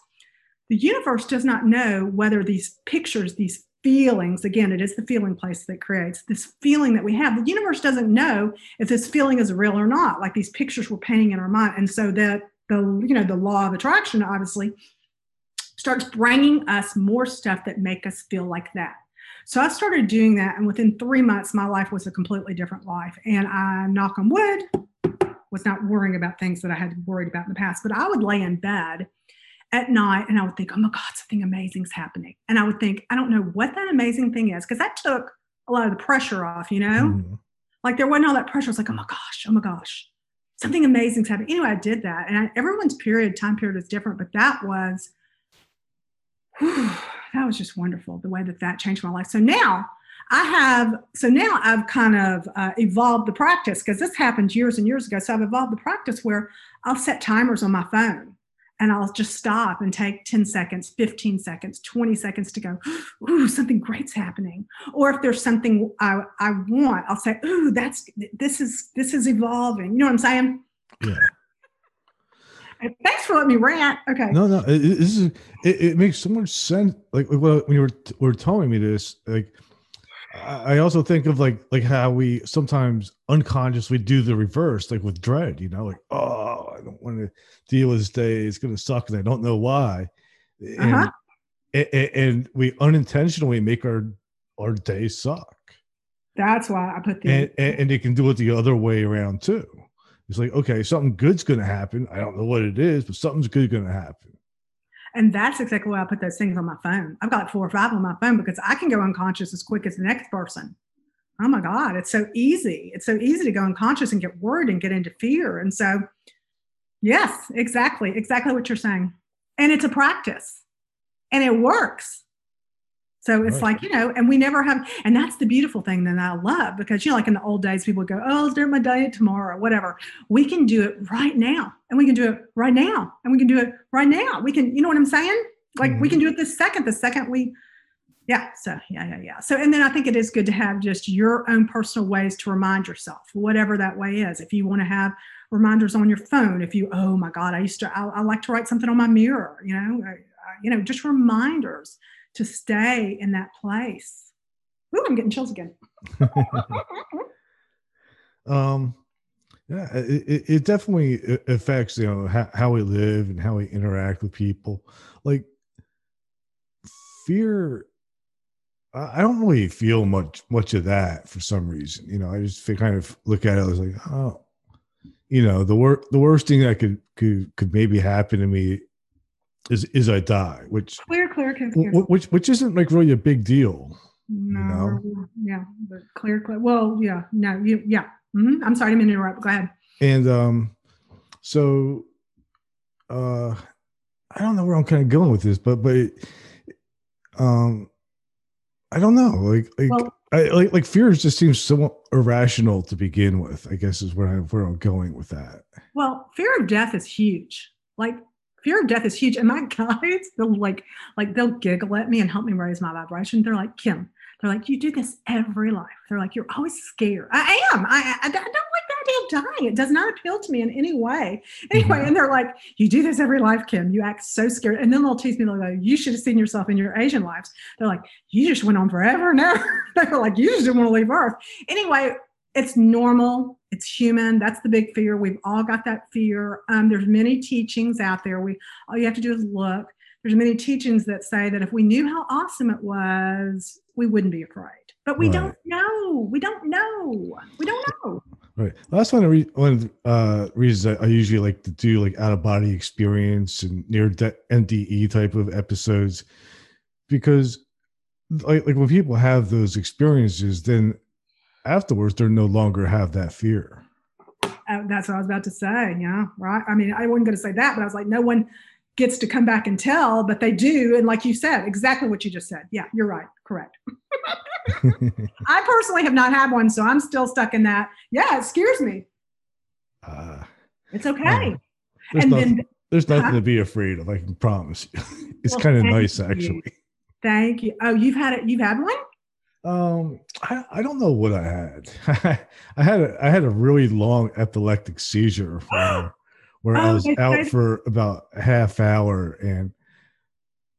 the universe does not know whether these pictures, these feelings again it is the feeling place that creates this feeling that we have the universe doesn't know if this feeling is real or not like these pictures we're painting in our mind and so that the you know the law of attraction obviously starts bringing us more stuff that make us feel like that. So i started doing that and within three months my life was a completely different life. And i knock on wood was not worrying about things that i had worried about in the past. But i would lay in bed at night and i would think oh my god something amazing's happening. And i would think i don't know what that amazing thing is. Because that took a lot of the pressure off you know? Mm. like there wasn't all that pressure. It's like oh my gosh oh my gosh something amazing's happening. Anyway, I did that, and I, everyone's period time period is different, but that was whew, that was just wonderful the way that that changed my life. So now I have so now I've kind of uh, evolved the practice because this happened years and years ago. So I've evolved the practice where I'll set timers on my phone and I'll just stop and take 10 seconds, 15 seconds, 20 seconds to go, ooh, something great's happening. Or if there's something I, I want, I'll say, ooh, that's this is this is evolving. You know what I'm saying? Yeah. Thanks for letting me rant. Okay. No, no, it, this is it, it makes so much sense. Like when you were were telling me this, like I also think of like like how we sometimes unconsciously do the reverse, like with dread. You know, like oh, I don't want to deal with this day. It's going to suck, and I don't know why. And, uh-huh. and, and we unintentionally make our our day suck. That's why I put the and, and, and you can do it the other way around too. It's like okay, something good's going to happen. I don't know what it is, but something's good going to happen. And that's exactly why I put those things on my phone. I've got four or five on my phone because I can go unconscious as quick as the next person. Oh my God, it's so easy. It's so easy to go unconscious and get worried and get into fear. And so, yes, exactly, exactly what you're saying. And it's a practice and it works. So it's Right. like, you know, and we never have, and that's the beautiful thing that I love because, you know, like in the old days, people would go, oh, I'll start my diet tomorrow, whatever. We can do it right now and we can do it right now and we can do it right now. We can, you know what I'm saying? Like we Mhm. can do it this second, the second we, yeah. So, yeah, yeah, yeah. So, and then I think it is good to have just your own personal ways to remind yourself, whatever that way is. If you want to have reminders on your phone, if you, oh my God, I used to, I, I like to write something on my mirror, you know, I, I- you know, just reminders to stay in that place. Ooh, I'm getting chills again. um yeah it, it- it definitely affects you know how, how we live and how we interact with people like fear i don't really feel much much of that for some reason you know i just kind of look at it as like oh you know the wor- the worst thing that could could could maybe happen to me is is i die which Clear, clear, which which isn't like really a big deal No, know? yeah, but clear, clear. Well, yeah, no, you, yeah. Mhm. I'm sorry, I didn't interrupt. Go ahead. and um so uh i don't know where i'm kind of going with this but but it, um i don't know like like Well- I, like like fear just seems so irrational to begin with i guess is where i'm where i'm going with that Well, fear of death is huge. Like fear of death is huge. And my guides, they'll like, like they'll giggle at me and help me raise my vibration. They're like, Kim, they're like, you do this every life. They're like, you're always scared. I am. I, I, I don't like the idea of dying. It does not appeal to me in any way. Anyway, Mhm. and they're like, you do this every life, Kim. You act so scared. And then they'll tease me, they'll go, you should have seen yourself in your Asian lives. They're like, you just went on forever. No, they're like, you just didn't want to leave Earth. Anyway, it's normal. It's human. That's the big fear. We've all got that fear. Um, there's many teachings out there. We all you have to do is look. There's many teachings that say that if we knew how awesome it was, we wouldn't be afraid. But we Right. don't know. We don't know. We don't know. right that's one of re- one of the uh reasons I, I usually like to do like out of body experience and near de- nde type of episodes because like, like when people have those experiences then afterwards they no longer have that fear Uh, that's what I was about to say. Yeah, right. I mean, I wasn't going to say that, but I was like, no one gets to come back and tell, but they do. And like you said, exactly what you just said. Yeah, you're right. Correct. I personally have not had one, so I'm still stuck in that. Yeah, it scares me. uh, It's okay. there's, and nothing, then there's nothing to be afraid of i can promise you it's Well, kind of nice you. actually thank you. Oh, you've had it. You've had one. Um, I, I don't know what I had. I had a I had a really long epileptic seizure where, where I Oh, was out for about a half hour, and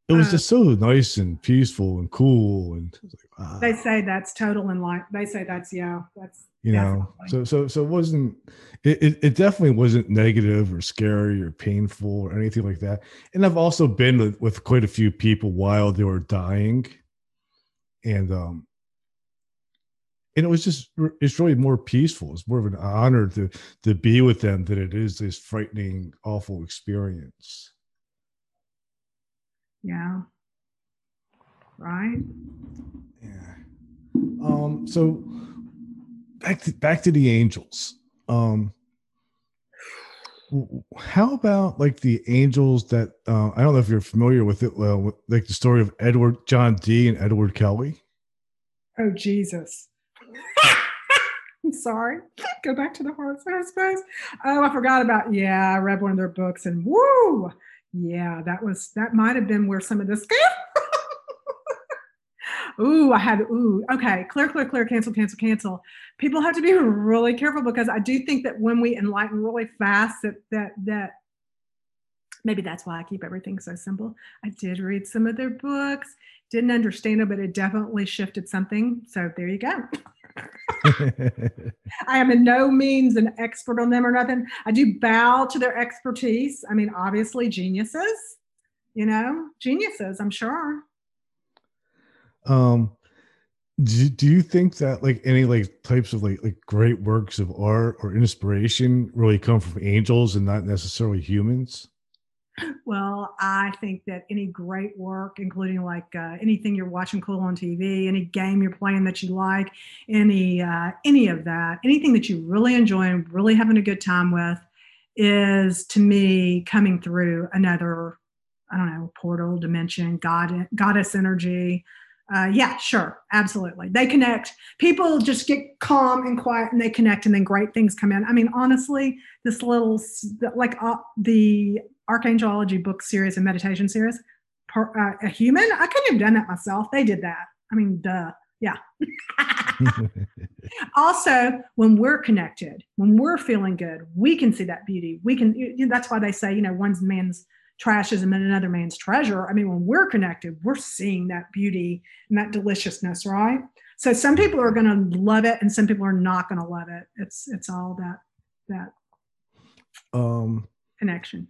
it was Uh. just so nice and peaceful and cool, and like, wow, They say that's total and like they say that's yeah, that's you know. definitely. So so so it wasn't. It, it it definitely wasn't negative or scary or painful or anything like that. And I've also been with, with quite a few people while they were dying, and um, and it was just it's really more peaceful it's more of an honor to to be with them than it is this frightening awful experience yeah. Right. yeah um so back to back to the angels um how about like the angels that uh, i don't know if you're familiar with it well with, like the story of edward John Dee and edward kelly Oh Jesus. I'm sorry. Go back to the heart I suppose. Oh, I forgot about. Yeah, I read one of their books, and woo, yeah, that was that might have been where some of this. Ooh, I had ooh. Okay, clear, clear, clear. Cancel, cancel, cancel. People have to be really careful because I do think that when we enlighten really fast, that that that maybe that's why I keep everything so simple. I did read some of their books, didn't understand it, but it definitely shifted something. So there you go. I am in no means an expert on them or nothing. I do bow to their expertise. I mean, obviously, geniuses, you know, geniuses, I'm sure. um do, do you think that like any like types of like like great works of art or inspiration really come from angels and not necessarily humans Well, I think that any great work, including like uh, anything you're watching cool on TV, any game you're playing that you like, any uh, any of that, anything that you really enjoy and really having a good time with, is to me coming through another, I don't know, portal dimension, god goddess energy. Uh, yeah, sure, absolutely. They connect. People just get calm and quiet, and they connect, and then great things come in. I mean, honestly, this little like uh, the Archangelology book series and meditation series, per, uh, a human, I couldn't have done that myself. They did that. I mean, duh. Yeah. also, when we're connected, when we're feeling good, we can see that beauty. We can. That's why they say, you know, one's man's trash is another man's treasure. I mean, when we're connected, we're seeing that beauty and that deliciousness, right? So some people are going to love it, and some people are not going to love it. It's it's all that that um connection.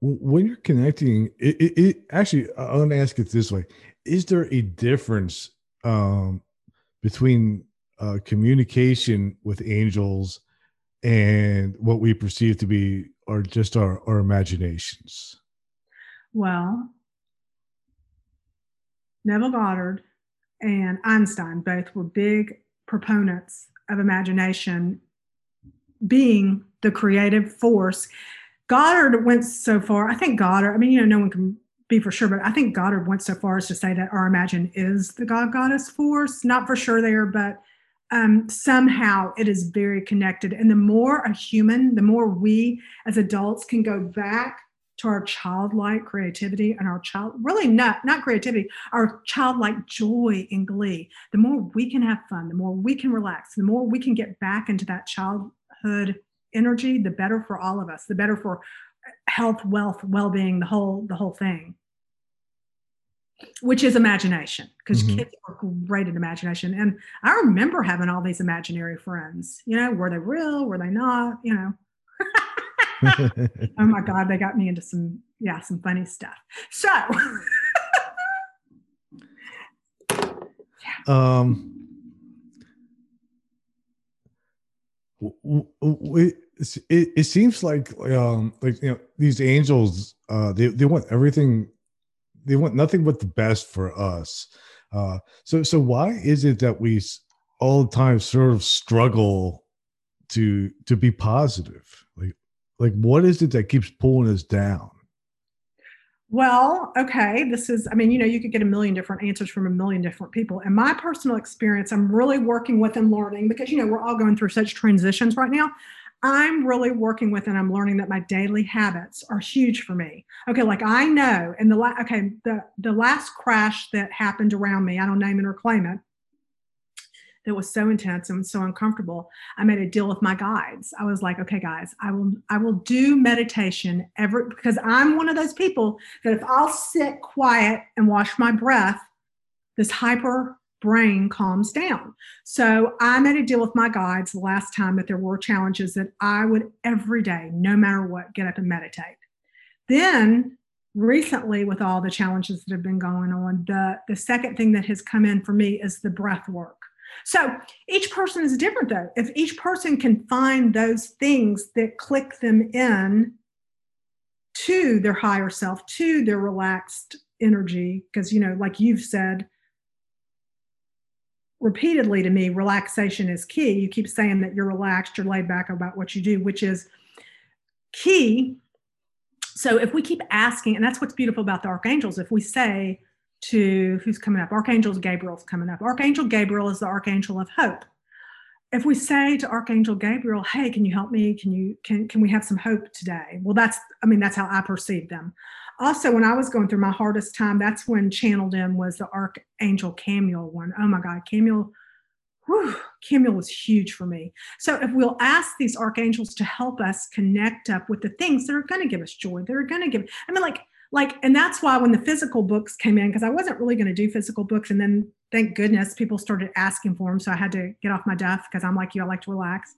When you're connecting, it, it, it actually, I'm going to ask it this way: Is there a difference um, between uh, communication with angels and what we perceive to be or just our, our imaginations? Well, Neville Goddard and Einstein both were big proponents of imagination being the creative force. Goddard went so far, I think Goddard, I mean, you know, no one can be for sure, but I think Goddard went so far as to say that our imagine is the God goddess force. Not for sure there, but um, somehow it is very connected. And the more a human, the more we as adults can go back to our childlike creativity and our child really not not creativity our childlike joy and glee the more we can have fun the more we can relax the more we can get back into that childhood energy the better for all of us the better for health wealth well-being the whole the whole thing. Which is imagination because mm-hmm. kids are great at imagination. And i remember having all these imaginary friends you know were they real were they not you know? Oh my god they got me into some yeah some funny stuff. So um it, it, seems like um like you know these angels uh they, they want everything they want nothing but the best for us uh so so why is it that we all the time sort of struggle to to be positive like like, what is it that keeps pulling us down? Well, okay, this is, I mean, you know, you could get a million different answers from a million different people. And my personal experience, I'm really working with and learning because, you know, we're all going through such transitions right now. I'm really working with and I'm learning that my daily habits are huge for me. Okay, like I know, and the la- okay, the the last crash that happened around me, I don't name it or claim it, that was so intense and so uncomfortable i made a deal with my guides. I was like okay guys i will i will do meditation every because i'm one of those people that if i'll sit quiet and wash my breath this hyper brain calms down. So i made a deal with my guides the last time that there were challenges that i would every day no matter what get up and meditate. Then recently with all the challenges that have been going on the the second thing that has come in for me is the breath work so each person is different though. If each person can find those things that click them in to their higher self, to their relaxed energy, because, you know, like you've said repeatedly to me, relaxation is key. You keep saying that you're relaxed, you're laid back about what you do, which is key. So if we keep asking, and that's what's beautiful about the archangels, if we say, to who's coming up? Archangel Gabriel's coming up. Archangel Gabriel is the archangel of hope. If we say to Archangel Gabriel, "Hey, can you help me? Can you can can we have some hope today?" Well, that's I mean that's how I perceive them. Also, when I was going through my hardest time, that's when channeled in was the Archangel Chamuel one. Oh my God, Chamuel, whew, Chamuel was huge for me. So if we'll ask these archangels to help us connect up with the things that are going to give us joy, that are going to give, I mean, like like and that's why when the physical books came in because i wasn't really going to do physical books and then thank goodness people started asking for them so i had to get off my duff because i'm like you i like to relax.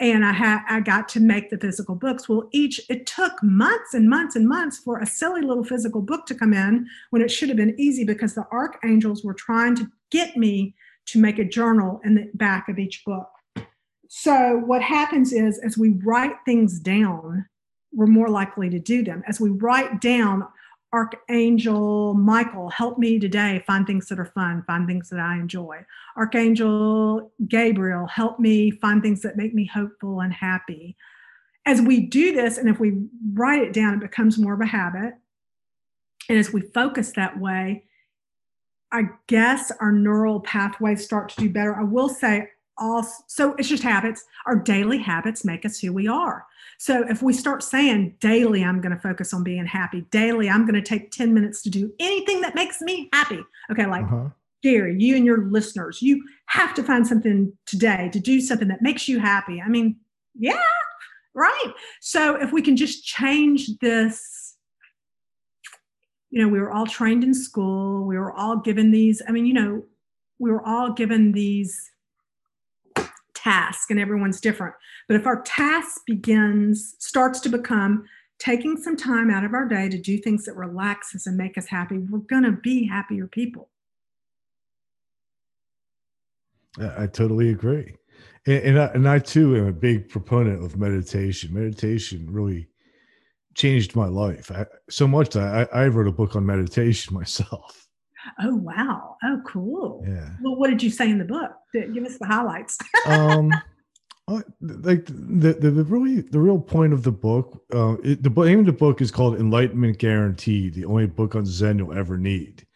And i had i got to make the physical books. Well each it took months and months and months for a silly little physical book to come in when it should have been easy because the archangels were trying to get me to make a journal in the back of each book. So what happens is as we write things down we're more likely to do them. As we write down, Archangel Michael, help me today find things that are fun, find things that I enjoy. Archangel Gabriel, help me find things that make me hopeful and happy. As we do this, and if we write it down, it becomes more of a habit. And as we focus that way, I guess our neural pathways start to do better. I will say also, so it's just habits. Our daily habits make us who we are. So if we start saying daily, I'm going to focus on being happy, daily, I'm going to take 10 minutes to do anything that makes me happy. Okay, like uh-huh. Gary, you and your listeners, you have to find something today to do something that makes you happy. I mean, yeah, right. So if we can just change this, you know, we were all trained in school, we were all given these, I mean, you know, we were all given these task and everyone's different. But if our task begins, starts to become taking some time out of our day to do things that relax us and make us happy, we're going to be happier people. I totally agree. And, and, I, and I too am a big proponent of meditation. Meditation really changed my life I, so much that I, I wrote a book on meditation myself. Oh wow! Oh cool. Yeah. Well, what did you say in the book? Give us the highlights. um, oh, like the, the, the really the real point of the book, uh, it, the aim of the book is called Enlightenment Guaranteed, the only book on Zen you'll ever need,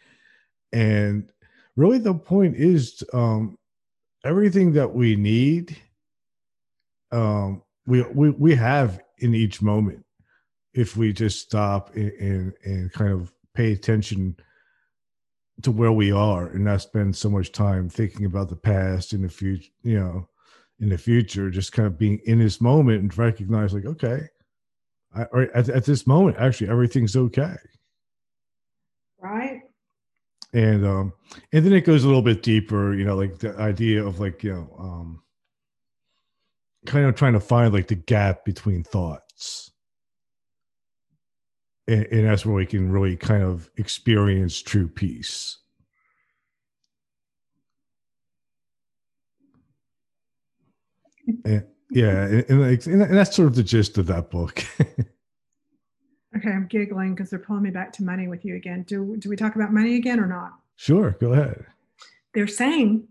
and really the point is um, everything that we need, um, we we we have in each moment if we just stop and, and, and kind of pay attention to where we are and not spend so much time thinking about the past in the future, you know, in the future, just kind of being in this moment and recognize like, okay, I, or at, at this moment, actually everything's okay. Right. And, um, and then it goes a little bit deeper, you know, like the idea of like, you know, um, kind of trying to find like the gap between thoughts and, and that's where we can really kind of experience true peace. And, yeah, and, and, and, that's sort of the gist of that book. okay, I'm giggling because they're pulling me back to money with you again. Do do we talk about money again or not? Sure, go ahead. They're saying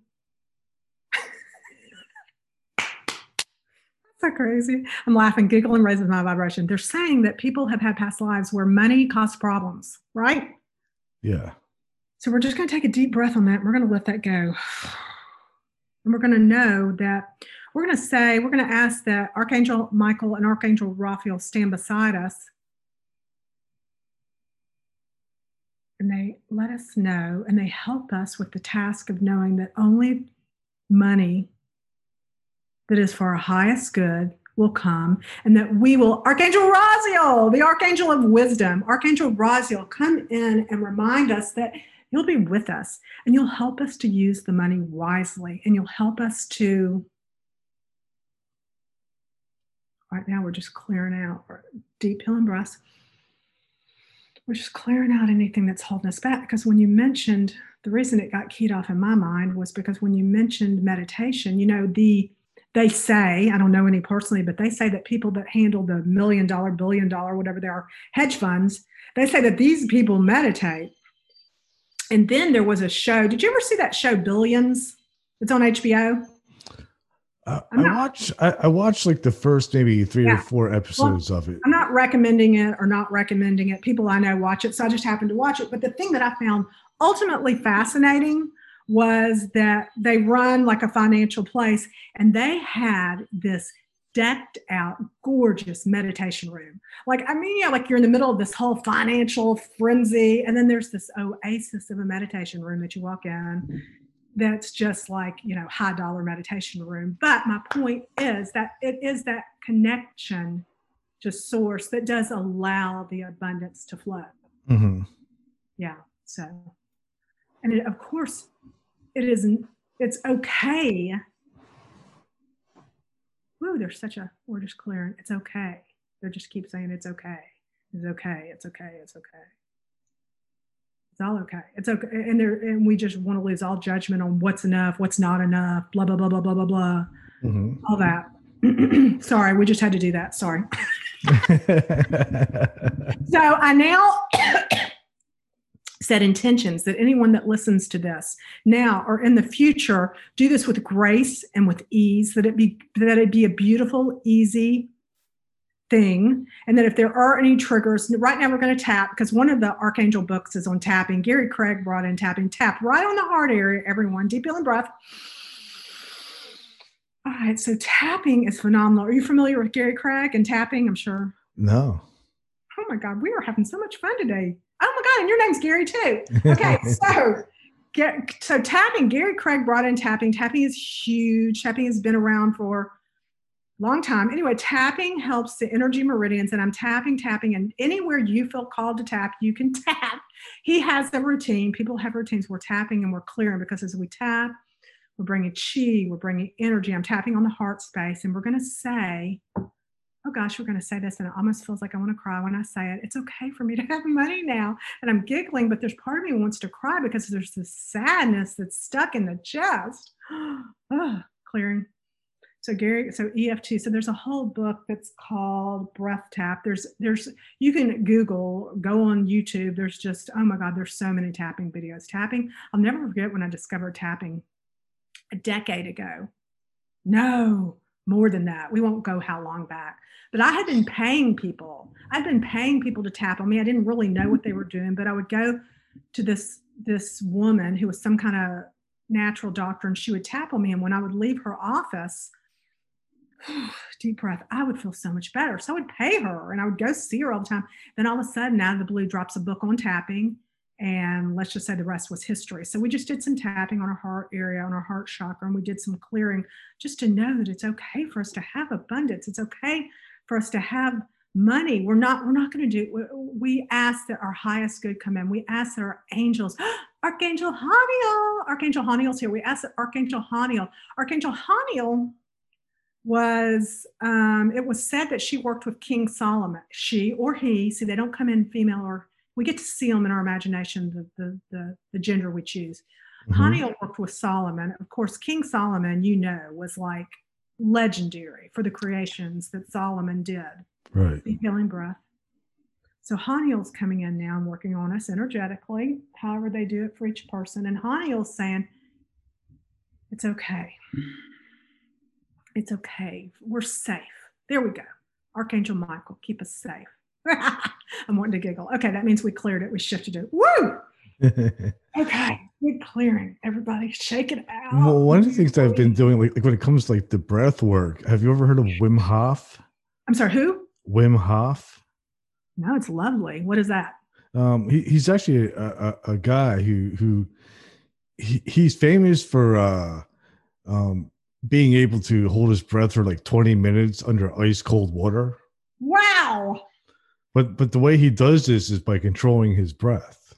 so crazy. I'm laughing, giggling raises my vibration. They're saying that people have had past lives where money caused problems, right? Yeah. So we're just going to take a deep breath on that. We're going to let that go. And we're going to know that we're going to say, we're going to ask that Archangel Michael and Archangel Raphael stand beside us. And they let us know and they help us with the task of knowing that only money that is for our highest good will come and that we will archangel raziel the archangel of wisdom archangel raziel come in and remind us that you'll be with us and you'll help us to use the money wisely and you'll help us to right now we're just clearing out deep healing breaths. We're just clearing out anything that's holding us back because when you mentioned the reason it got keyed off in my mind was because when you mentioned meditation you know the they say, I don't know any personally, but they say that people that handle the million dollar, billion dollar, whatever they are, hedge funds, they say that these people meditate. And then there was a show. Did you ever see that show Billions? It's on HBO. Uh, I watch. I, I watched like the first maybe three yeah. or four episodes well, of it. I'm not recommending it or not recommending it. People I know watch it, so I just happened to watch it. But the thing that I found ultimately fascinating was that they run like a financial place and they had this decked out, gorgeous meditation room. Like, I mean, yeah, like you're in the middle of this whole financial frenzy, and then there's this oasis of a meditation room that you walk in that's just like, you know, high dollar meditation room. But my point is that it is that connection to source that does allow the abundance to flow. Mm-hmm. Yeah. So, and it, of course, it isn't it's okay. Ooh, there's such a we're just clearing. It's okay. They just keep saying it's okay. It's okay. It's okay. It's okay. It's all okay. It's okay. And there and we just want to lose all judgment on what's enough what's not enough blah blah blah blah blah blah blah. Mm-hmm. all that. Sorry we just had to do that. Sorry. So i now set intentions that anyone that listens to this now or in the future do this with grace and with ease that it be that it be a beautiful easy thing. And that if there are any triggers, right now we're going to tap because one of the Archangel books is on tapping. Gary Craig brought in tapping. Tap right on the heart area, everyone. Deep feeling breath. All right, so tapping is phenomenal. Are you familiar with Gary Craig and tapping? I'm sure. No. Oh my God, we are having so much fun today. Oh my God, and your name's Gary too. Okay, so get so tapping. Gary Craig brought in tapping. Tapping is huge. Tapping has been around for a long time. Anyway, tapping helps the energy meridians, and I'm tapping, tapping, and anywhere you feel called to tap, you can tap. He has a routine. People have routines. We're tapping and we're clearing because as we tap, we're bringing chi, we're bringing energy. I'm tapping on the heart space, and we're going to say, oh gosh, we're going to say this, and it almost feels like I want to cry when I say it. It's okay for me to have money now. And I'm giggling, but there's part of me wants to cry because there's this sadness that's stuck in the chest. oh, clearing. So Gary, so EFT. So there's a whole book that's called Breath Tap. There's there's you can Google, go on YouTube. There's just oh my God, there's so many tapping videos. Tapping. I'll never forget when I discovered tapping a decade ago. No, more than that. We won't go how long back. But I had been paying people. I'd been paying people to tap on me. I didn't really know what they were doing, but I would go to this this woman who was some kind of natural doctor and she would tap on me and when I would leave her office deep breath, I would feel so much better. So I would pay her and I would go see her all the time. Then all of a sudden, out of the blue, drops a book on tapping. And let's just say the rest was history. So we just did some tapping on our heart area, on our heart chakra, and we did some clearing just to know that it's okay for us to have abundance. It's okay for us to have money. We're not, we're not going to do, we ask that our highest good come in. We ask that our angels, Archangel Haniel, Archangel Haniel's here. We ask that Archangel Haniel, Archangel Haniel was um, it was said that she worked with King Solomon. She or he, see, they don't come in female or we get to see them in our imagination, the the the, the gender we choose. mm-hmm. Haniel worked with Solomon. Of course, King Solomon, you know, was like legendary for the creations that Solomon did. Right. The healing breath. So Haniel's coming in now and working on us energetically, however they do it for each person. And Haniel's saying, it's okay. It's okay. We're safe. There we go. Archangel Michael, keep us safe. I'm wanting to giggle. Okay, that means we cleared it. We shifted it. Woo! okay, we're clearing. Everybody, shake it out. Well, one of the things I've been doing, like, like when it comes to like the breath work, have you ever heard of Wim Hof? I'm sorry, who? Wim Hof. No, it's lovely. What is that? Um, he, he's actually a, a, a, guy who who he, he's famous for uh, um, being able to hold his breath for like 20 minutes under ice cold water. Wow. But but the way he does this is by controlling his breath.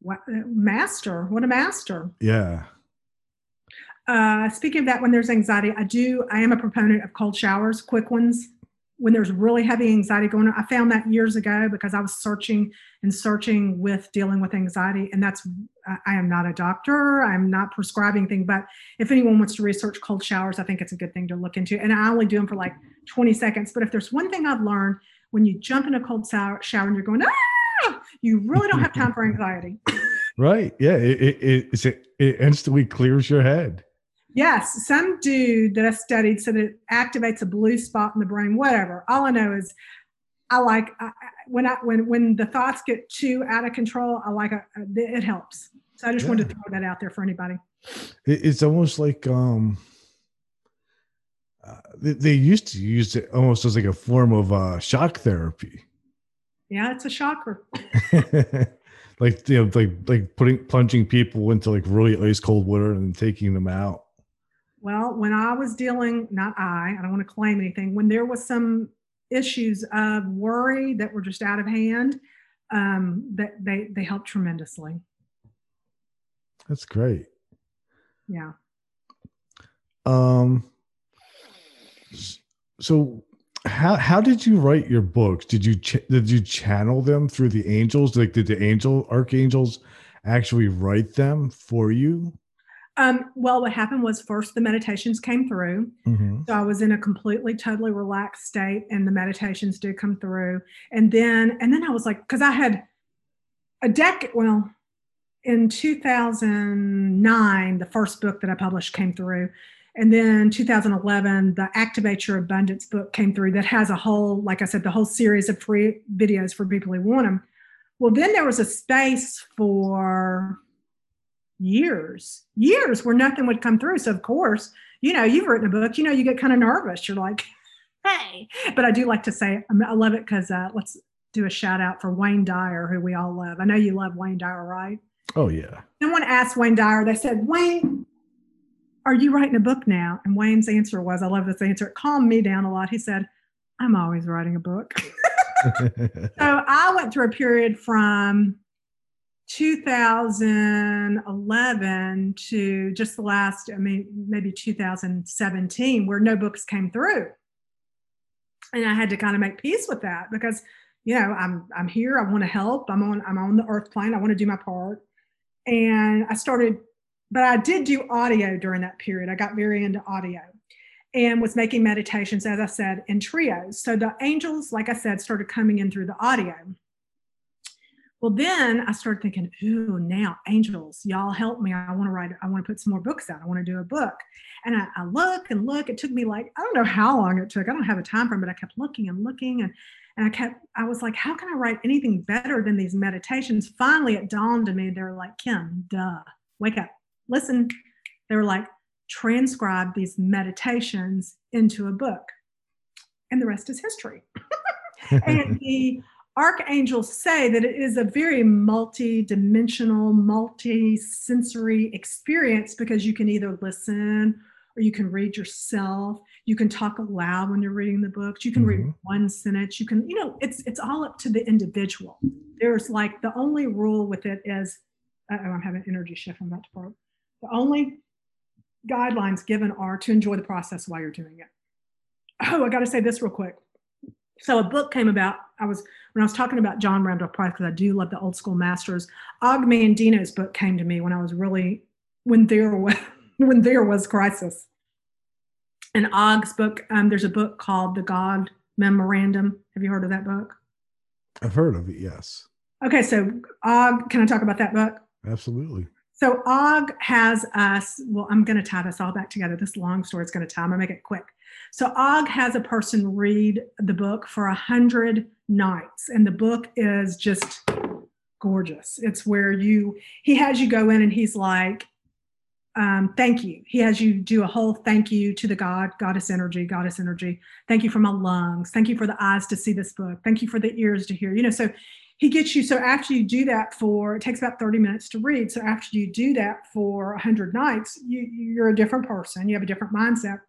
What master? What a master. Yeah. Uh, speaking of that, when there's anxiety, I do. I am a proponent of cold showers, quick ones when there's really heavy anxiety going on. I found that years ago because I was searching and searching with dealing with anxiety. And that's, I am not a doctor, I'm not prescribing thing, but if anyone wants to research cold showers, I think it's a good thing to look into. And I only do them for like 20 seconds. But if there's one thing I've learned, when you jump in a cold shower and you're going, ah, you really don't have time for anxiety. right. Yeah. It, it, it, it instantly clears your head. Yes, some dude that I studied said it activates a blue spot in the brain. Whatever. All I know is, I like I, when I when when the thoughts get too out of control. I like a, it helps. So I just yeah. wanted to throw that out there for anybody. It's almost like um, uh, they, they, used to use it almost as like a form of uh, shock therapy. Yeah, it's a shocker. like you know, like like putting plunging people into like really ice cold water and taking them out. Well, when I was dealing, not I, I don't want to claim anything, when there was some issues of worry that were just out of hand, um, that they they helped tremendously. That's great. Yeah. Um. So, how how did you write your books? Did you ch- did you channel them through the angels? Like, did the angel archangels actually write them for you? Um, well, what happened was first the meditations came through. Mm-hmm. So I was in a completely, totally relaxed state, and the meditations did come through. And then, and then I was like, because I had a decade, well, in 2009, the first book that I published came through. And then 2011, the Activate Your Abundance book came through that has a whole, like I said, the whole series of free videos for people who want them. Well, then there was a space for years, years where nothing would come through. So, of course, you know, you've written a book, you know, you get kind of nervous. You're like, hey. But I do like to say, I love it because uh, let's do a shout out for Wayne Dyer, who we all love. I know you love Wayne Dyer, right? Oh, yeah. Someone asked Wayne Dyer, they said, Wayne, are you writing a book now? And Wayne's answer was, I love this answer. It calmed me down a lot. He said, I'm always writing a book. so I went through a period from 2011 to just the last, I mean, maybe 2017, where no books came through. And I had to kind of make peace with that because, you know, I'm I'm here, I want to help, I'm on I'm on the earth plane, I want to do my part. And I started, but I did do audio during that period. I got very into audio and was making meditations, as I said, in trios. So the angels, like I said, started coming in through the audio. Well, then I started thinking, ooh, now angels, y'all help me. I want to write, I want to put some more books out. I want to do a book. And I, I, look and look. It took me like, I don't know how long it took. I don't have a time frame, but I kept looking and looking. And, and I kept, I was like, how can I write anything better than these meditations? Finally, it dawned on me. They were like, Kim, duh, wake up, listen. They were like, transcribe these meditations into a book. And the rest is history. and the archangels say that it is a very multi-dimensional multi-sensory experience because you can either listen or you can read yourself you can talk aloud when you're reading the books you can mm-hmm. read one sentence you can you know it's it's all up to the individual there's like the only rule with it is oh i'm having energy shift i'm about to part the only guidelines given are to enjoy the process while you're doing it oh i got to say this real quick so a book came about. I was when I was talking about John Randolph Price because I do love the old school masters. Og Mandino's book came to me when I was really when there was when there was crisis. And Og's book, um, there's a book called The God Memorandum. Have you heard of that book? I've heard of it. Yes. Okay, so Og, can I talk about that book? Absolutely. So Og has us. Well, I'm going to tie this all back together. This long story is going to tie. I'm going to make it quick. So Og has a person read the book for a hundred nights, and the book is just gorgeous. It's where you he has you go in and he's like, um, thank you. He has you do a whole thank you to the God, goddess energy, goddess energy. Thank you for my lungs. Thank you for the eyes to see this book. Thank you for the ears to hear. You know, so he gets you. So after you do that for, it takes about 30 minutes to read. So after you do that for 100 nights, you, you're a different person. You have a different mindset.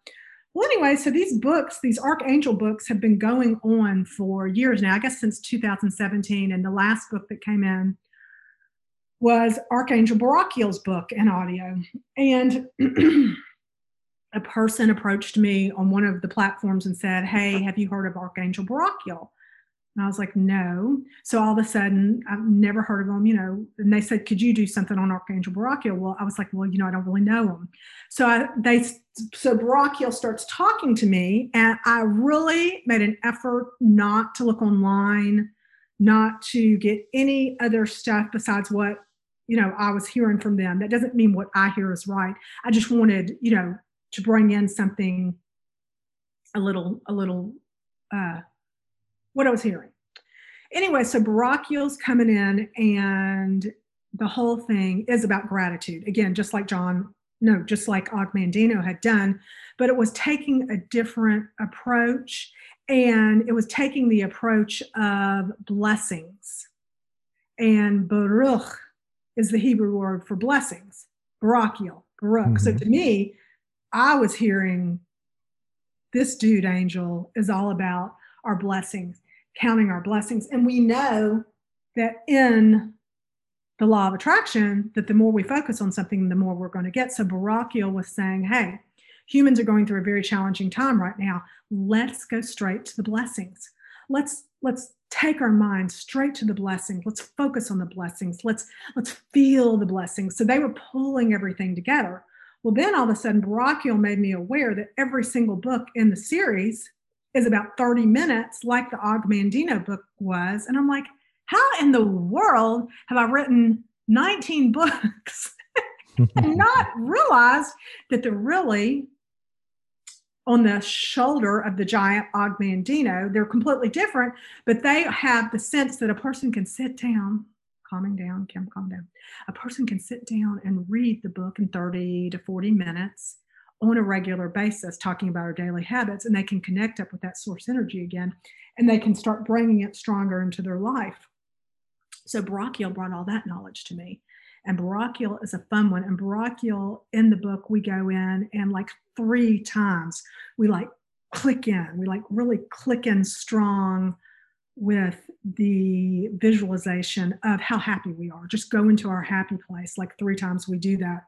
Well, anyway, so these books, these Archangel books, have been going on for years now, I guess since 2017. And the last book that came in was Archangel Barakiel's book in audio. And a person approached me on one of the platforms and said, Hey, have you heard of Archangel Barakiel? And I was like, no. So all of a sudden, I've never heard of them, you know. And they said, could you do something on Archangel Barakiel? Well, I was like, well, you know, I don't really know him. So I, they, so Barakiel starts talking to me, and I really made an effort not to look online, not to get any other stuff besides what, you know, I was hearing from them. That doesn't mean what I hear is right. I just wanted, you know, to bring in something a little, a little, uh, what I was hearing. Anyway, so Barakiel's coming in, and the whole thing is about gratitude. Again, just like John, no, just like Og Mandino had done, but it was taking a different approach, and it was taking the approach of blessings. And Baruch is the Hebrew word for blessings. Barakiel, Baruch. Mm-hmm. So to me, I was hearing this dude angel is all about our blessings counting our blessings. And we know that in the law of attraction, that the more we focus on something, the more we're going to get. So Barakiel was saying, hey, humans are going through a very challenging time right now. Let's go straight to the blessings. Let's let's take our mind straight to the blessings. Let's focus on the blessings. Let's let's feel the blessings. So they were pulling everything together. Well, then all of a sudden, Barakiel made me aware that every single book in the series is about 30 minutes, like the Og Mandino book was. And I'm like, how in the world have I written 19 books and not realized that the really on the shoulder of the giant Og Mandino. They're completely different, but they have the sense that a person can sit down, calming down, Kim, calm down. A person can sit down and read the book in 30 to 40 minutes on a regular basis, talking about our daily habits, and they can connect up with that source energy again, and they can start bringing it stronger into their life. So Barakiel brought all that knowledge to me. And Barakiel is a fun one. And Barakiel in the book, we go in and like three times we like click in, we like really click in strong with the visualization of how happy we are. Just go into our happy place. Like three times we do that.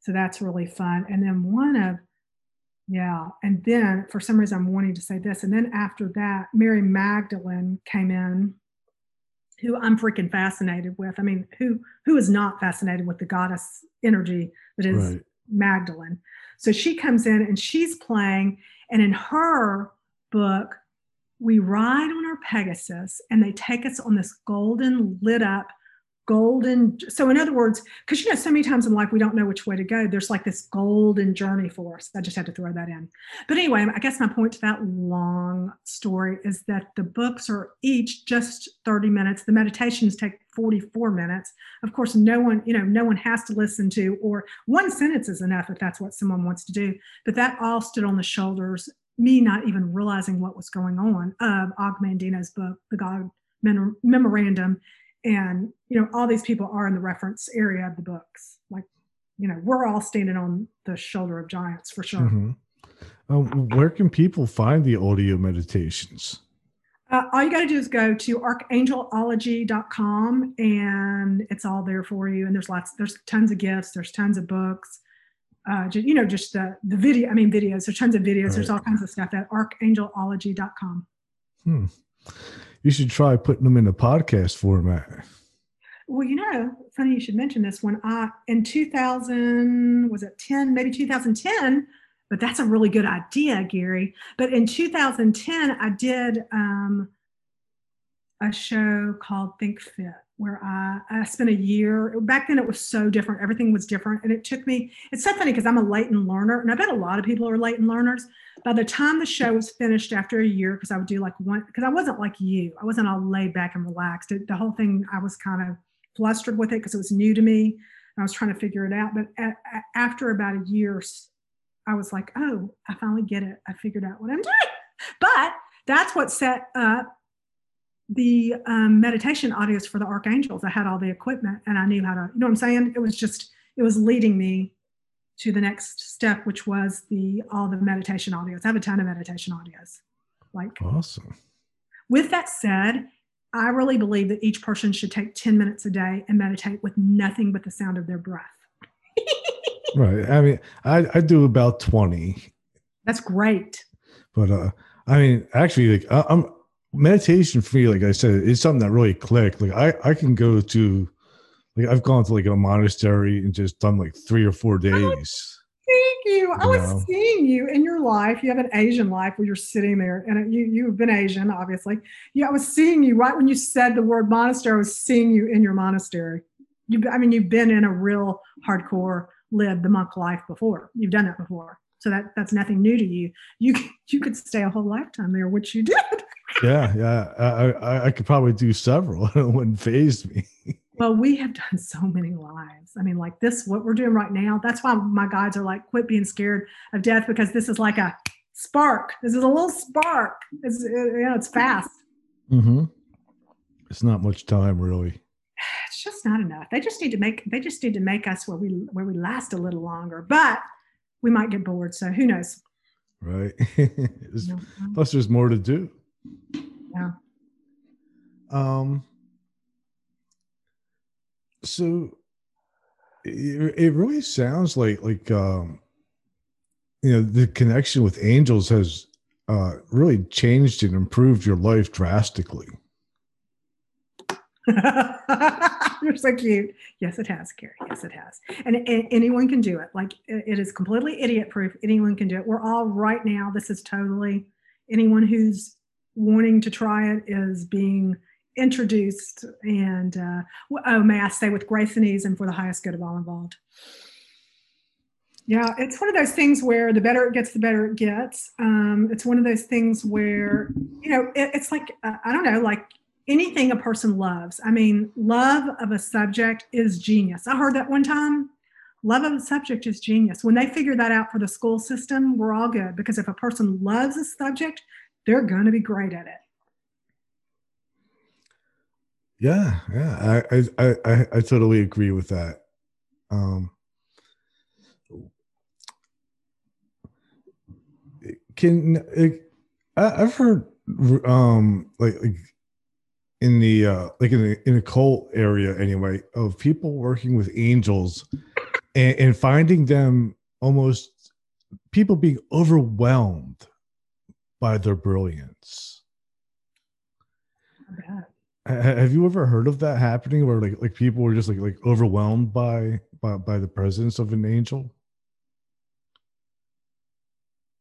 So that's really fun. And then one of, yeah, and then for some reason I'm wanting to say this. And then after that, Mary Magdalene came in who I'm freaking fascinated with. I mean, who who is not fascinated with the goddess energy that is right. Magdalene? So she comes in and she's playing, and in her book, we ride on our Pegasus, and they take us on this golden lit up golden so in other words because you know so many times in life we don't know which way to go. There's like this golden journey for us. I just had to throw that in. But anyway i guess my point to that long story is that the books are each just 30 minutes. The meditations take 44 minutes. Of course no one you know no one has to listen to or one sentence is enough if that's what someone wants to do. But that all stood on the shoulders me not even realizing what was going on of Og Mandino's book the god memorandum and you know all these people are in the reference area of the books. Like you know we're all standing on the shoulder of giants for sure. Mm-hmm. um, where can people find the audio meditations? Uh, all you got to do is go to archangelology.com and it's all there for you. And there's lots there's tons of gifts there's tons of books. Uh, just, you know just the, the video i mean videos there's tons of videos right. there's all kinds of stuff at archangelology.com hmm you should try putting them in a podcast format. Well, you know, funny you should mention this. When I in 2000 was it 10, maybe 2010, but that's a really good idea, Gary. But in 2010, I did um, a show called Think Fit, where I, I spent a year. Back then, it was so different. Everything was different. And it took me, it's so funny because I'm a latent learner, and I bet a lot of people are latent learners. By the time the show was finished after a year, because I would do like one, because I wasn't like you, I wasn't all laid back and relaxed. It, the whole thing, I was kind of flustered with it because it was new to me. I was trying to figure it out. But at, at, after about a year, I was like, oh, I finally get it. I figured out what I'm doing. But that's what set up the um, meditation audios for the archangels. I had all the equipment and I knew how to, you know what I'm saying? It was just, it was leading me to the next step, which was the all the meditation audios. I have a ton of meditation audios. Like awesome. With that said, I really believe that each person should take 10 minutes a day and meditate with nothing but the sound of their breath. right. I mean, I, I do about 20. That's great. But uh I mean, actually, like I, I'm meditation for me, like I said, is something that really clicked. Like I, I can go to, like I've gone to like a monastery and just done like three or four days. thank you. you I was know? seeing you in your life. You have an Asian life where you're sitting there, and you you've been Asian, obviously. Yeah, I was seeing you right when you said the word monastery. I was seeing you in your monastery. You, I mean, you've been in a real hardcore lived the monk life before. You've done that before, so that that's nothing new to you. You you could stay a whole lifetime there, which you did yeah, yeah. I, I, I could probably do several. it wouldn't phase me. well, we have done so many lives. I mean, like this, what we're doing right now. That's why my guides are like, quit being scared of death because this is like a spark. This is a little spark. It's you know, it's fast. Mm-hmm. It's not much time, really. It's just not enough. They just need to make. They just need to make us where we where we last a little longer. But we might get bored. So who knows? Right. Plus, there's more to do. Yeah. Um. So it, it really sounds like like um you know the connection with angels has uh really changed and improved your life drastically you're so cute yes it has Gary. yes it has and, and, anyone can do it like it is completely idiot proof anyone can do it we're all right now this is totally anyone who's wanting to try it is being introduced and uh, oh may i say with grace and ease and for the highest good of all involved Yeah, it's one of those things where the better it gets, the better it gets. Um, it's one of those things where, you know, it, it's like, uh, I don't know, like anything a person loves. I mean, love of a subject is genius. I heard that one time. Love of a subject is genius. When they figure that out for the school system, we're all good because if a person loves a subject, they're going to be great at it. Yeah, yeah, I I I, I totally agree with that. Um, can I, have heard um like, like in the uh like in the in the cult area anyway of people working with angels and, and finding them almost people being overwhelmed by their brilliance. Have you ever heard of that happening where like like people were just like like overwhelmed by by, by the presence of an angel?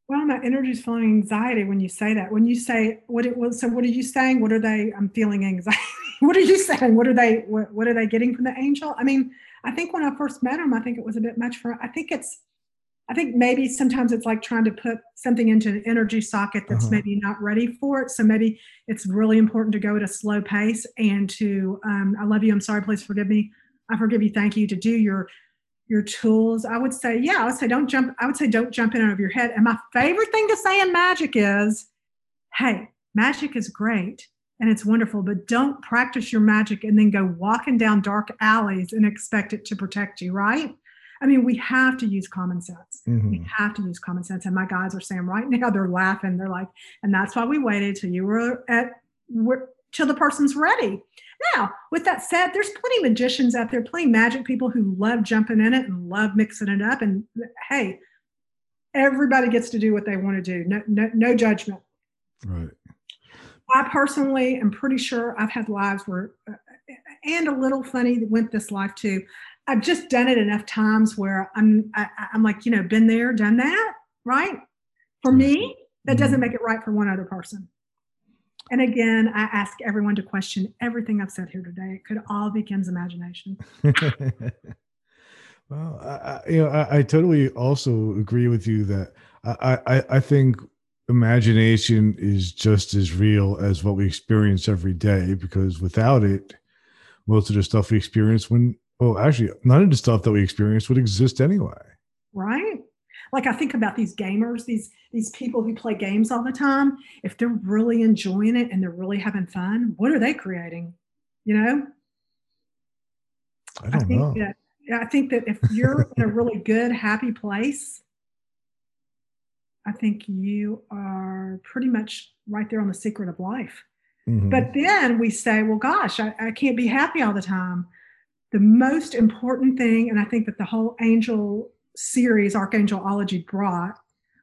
Well, my energy is feeling anxiety when you say that. When you say what it was, so what are you saying? What are they? I'm feeling anxiety. what are you saying? What are they? What, what are they getting from the angel? I mean, I think when I first met him, I think it was a bit much for. I think it's I think maybe sometimes it's like trying to put something into an energy socket that's uh-huh. maybe not ready for it. So maybe it's really important to go at a slow pace and to, um, I love you, I'm sorry, please forgive me. I forgive you, thank you, to do your your tools. I would say, yeah, I would say don't jump, I would say don't jump in over your head. And my favorite thing to say in magic is, hey, magic is great and it's wonderful, but don't practice your magic and then go walking down dark alleys and expect it to protect you, right? I mean, we have to use common sense. Mm-hmm. We have to use common sense. And my guys are saying right now, they're laughing. They're like, and that's why we waited till you were at, till the person's ready. Now, with that said, there's plenty of magicians out there, plenty magic people who love jumping in it and love mixing it up. And hey, everybody gets to do what they want to do. No, no, no judgment. Right. I personally am pretty sure I've had lives where, uh, and a little funny that went this life too. I've just done it enough times where I'm I, am i am like you know been there, done that, right? For me, that doesn't mm-hmm. make it right for one other person. And again, I ask everyone to question everything I've said here today. It could all be Kim's imagination. well, I, you know, I, I, totally also agree with you that I, I, I think imagination is just as real as what we experience every day because without it, most of the stuff we experience when well, actually, none of the stuff that we experience would exist anyway. Right. Like I think about these gamers, these these people who play games all the time. If they're really enjoying it and they're really having fun, what are they creating? You know. I don't I think know. That, I think that if you're in a really good, happy place, I think you are pretty much right there on the secret of life. Mm-hmm. But then we say, well, gosh, I, I can't be happy all the time the most important thing, and I think that the whole angel series, Archangelology, brought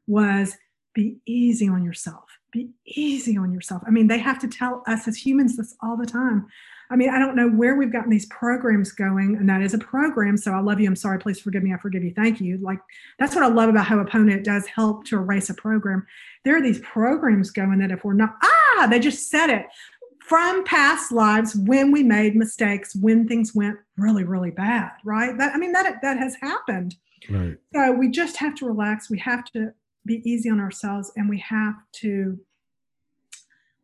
was be easy on yourself. Be easy on yourself. I mean, they have to tell us as humans this all the time. I mean, I don't know where we've gotten these programs going, and that is a program. So I love you. I'm sorry. Please forgive me. I forgive you. Thank you. Like that's what I love about ho'oponopono does help to erase a program. There are these programs going that if we're not, ah, they just said it from past lives when we made mistakes, when things went really, really bad, right? That I mean that that has happened. Right. So we just have to relax. We have to be easy on ourselves, and we have to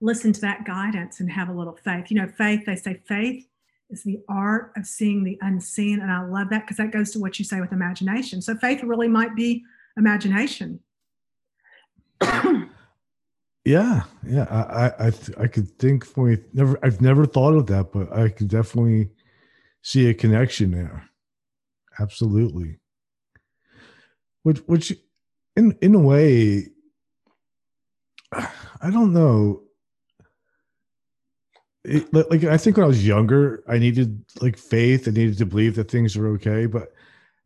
listen to that guidance and have a little faith. You know, faith. They say faith is the art of seeing the unseen, and I love that because that goes to what you say with imagination. So faith really might be imagination. Yeah, yeah, I, I, I could think for me. Never, I've never thought of that, but I could definitely see a connection there. Absolutely. Which, which, in in a way, I don't know. It, like I think when I was younger, I needed like faith. I needed to believe that things are okay. But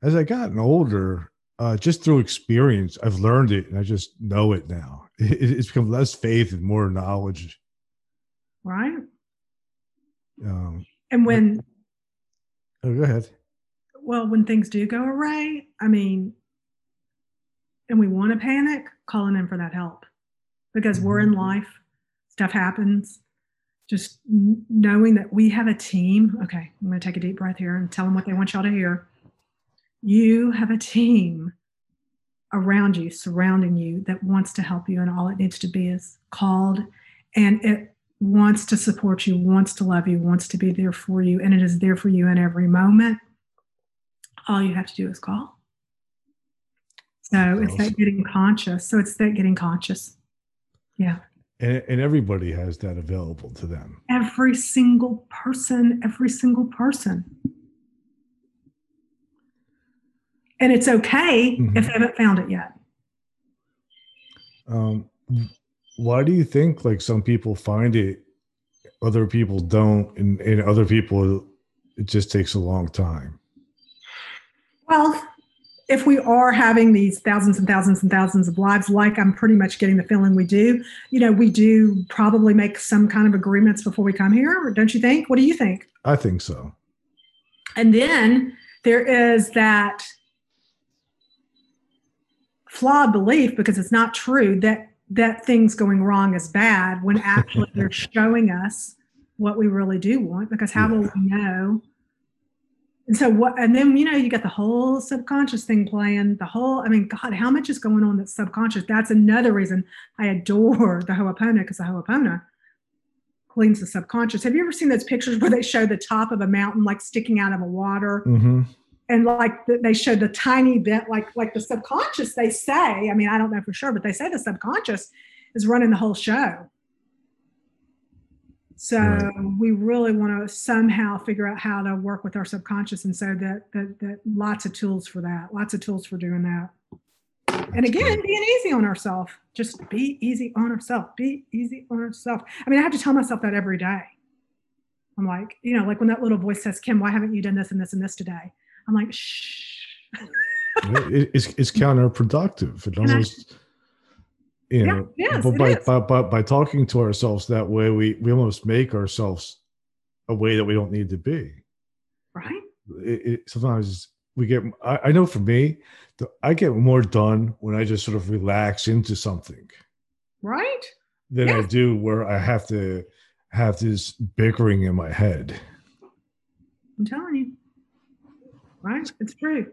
as I gotten older, uh, just through experience, I've learned it and I just know it now. It, it's become less faith and more knowledge. Right. Um, and when. Oh, go ahead. Well, when things do go awry, I mean, and we want to panic, calling in for that help because mm-hmm. we're in mm-hmm. life, stuff happens. Just knowing that we have a team. Okay, I'm going to take a deep breath here and tell them what they want y'all to hear you have a team around you, surrounding you, that wants to help you, and all it needs to be is called, and it wants to support you, wants to love you, wants to be there for you, and it is there for you in every moment. All you have to do is call. So awesome. it's that getting conscious. So it's that getting conscious. Yeah. And, and everybody has that available to them. Every single person, every single person. And it's okay mm-hmm. if they haven't found it yet. Um, why do you think like some people find it, other people don't, and, and other people it just takes a long time? Well, if we are having these thousands and thousands and thousands of lives, like I'm pretty much getting the feeling we do, you know, we do probably make some kind of agreements before we come here, don't you think? What do you think? I think so. And then there is that flawed belief because it's not true that that things going wrong is bad when actually they're showing us what we really do want because how will we know? And so what and then you know you got the whole subconscious thing playing the whole i mean god how much is going on that's subconscious? That's another reason i adore the ho'oponopono because the ho'oponopono cleans the subconscious. Have you ever seen those pictures where they show the top of a mountain like sticking out of a water? Mm-hmm. And like they show the tiny bit like like the subconscious they say i mean i don't know for sure but they say the subconscious is running the whole show so right. we really want to somehow figure out how to work with our subconscious, and so that, that that lots of tools for that, lots of tools for doing that. And again, being easy on ourselves. Just be easy on ourselves. Be easy on ourselves. I mean, I have to tell myself that every day. I'm like, you know, like when that little voice says, "Kim, why haven't you done this and this and this today?" I'm like, shh. it's, it's counterproductive. It almost you know yeah, yes, but by, by, by, by talking to ourselves that way we we almost make ourselves a way that we don't need to be. Right. It, it, sometimes we get I, I, know for me the, i get more done when i just sort of relax into something right? than i do where i have to have this bickering in my head. I'm telling you right it's true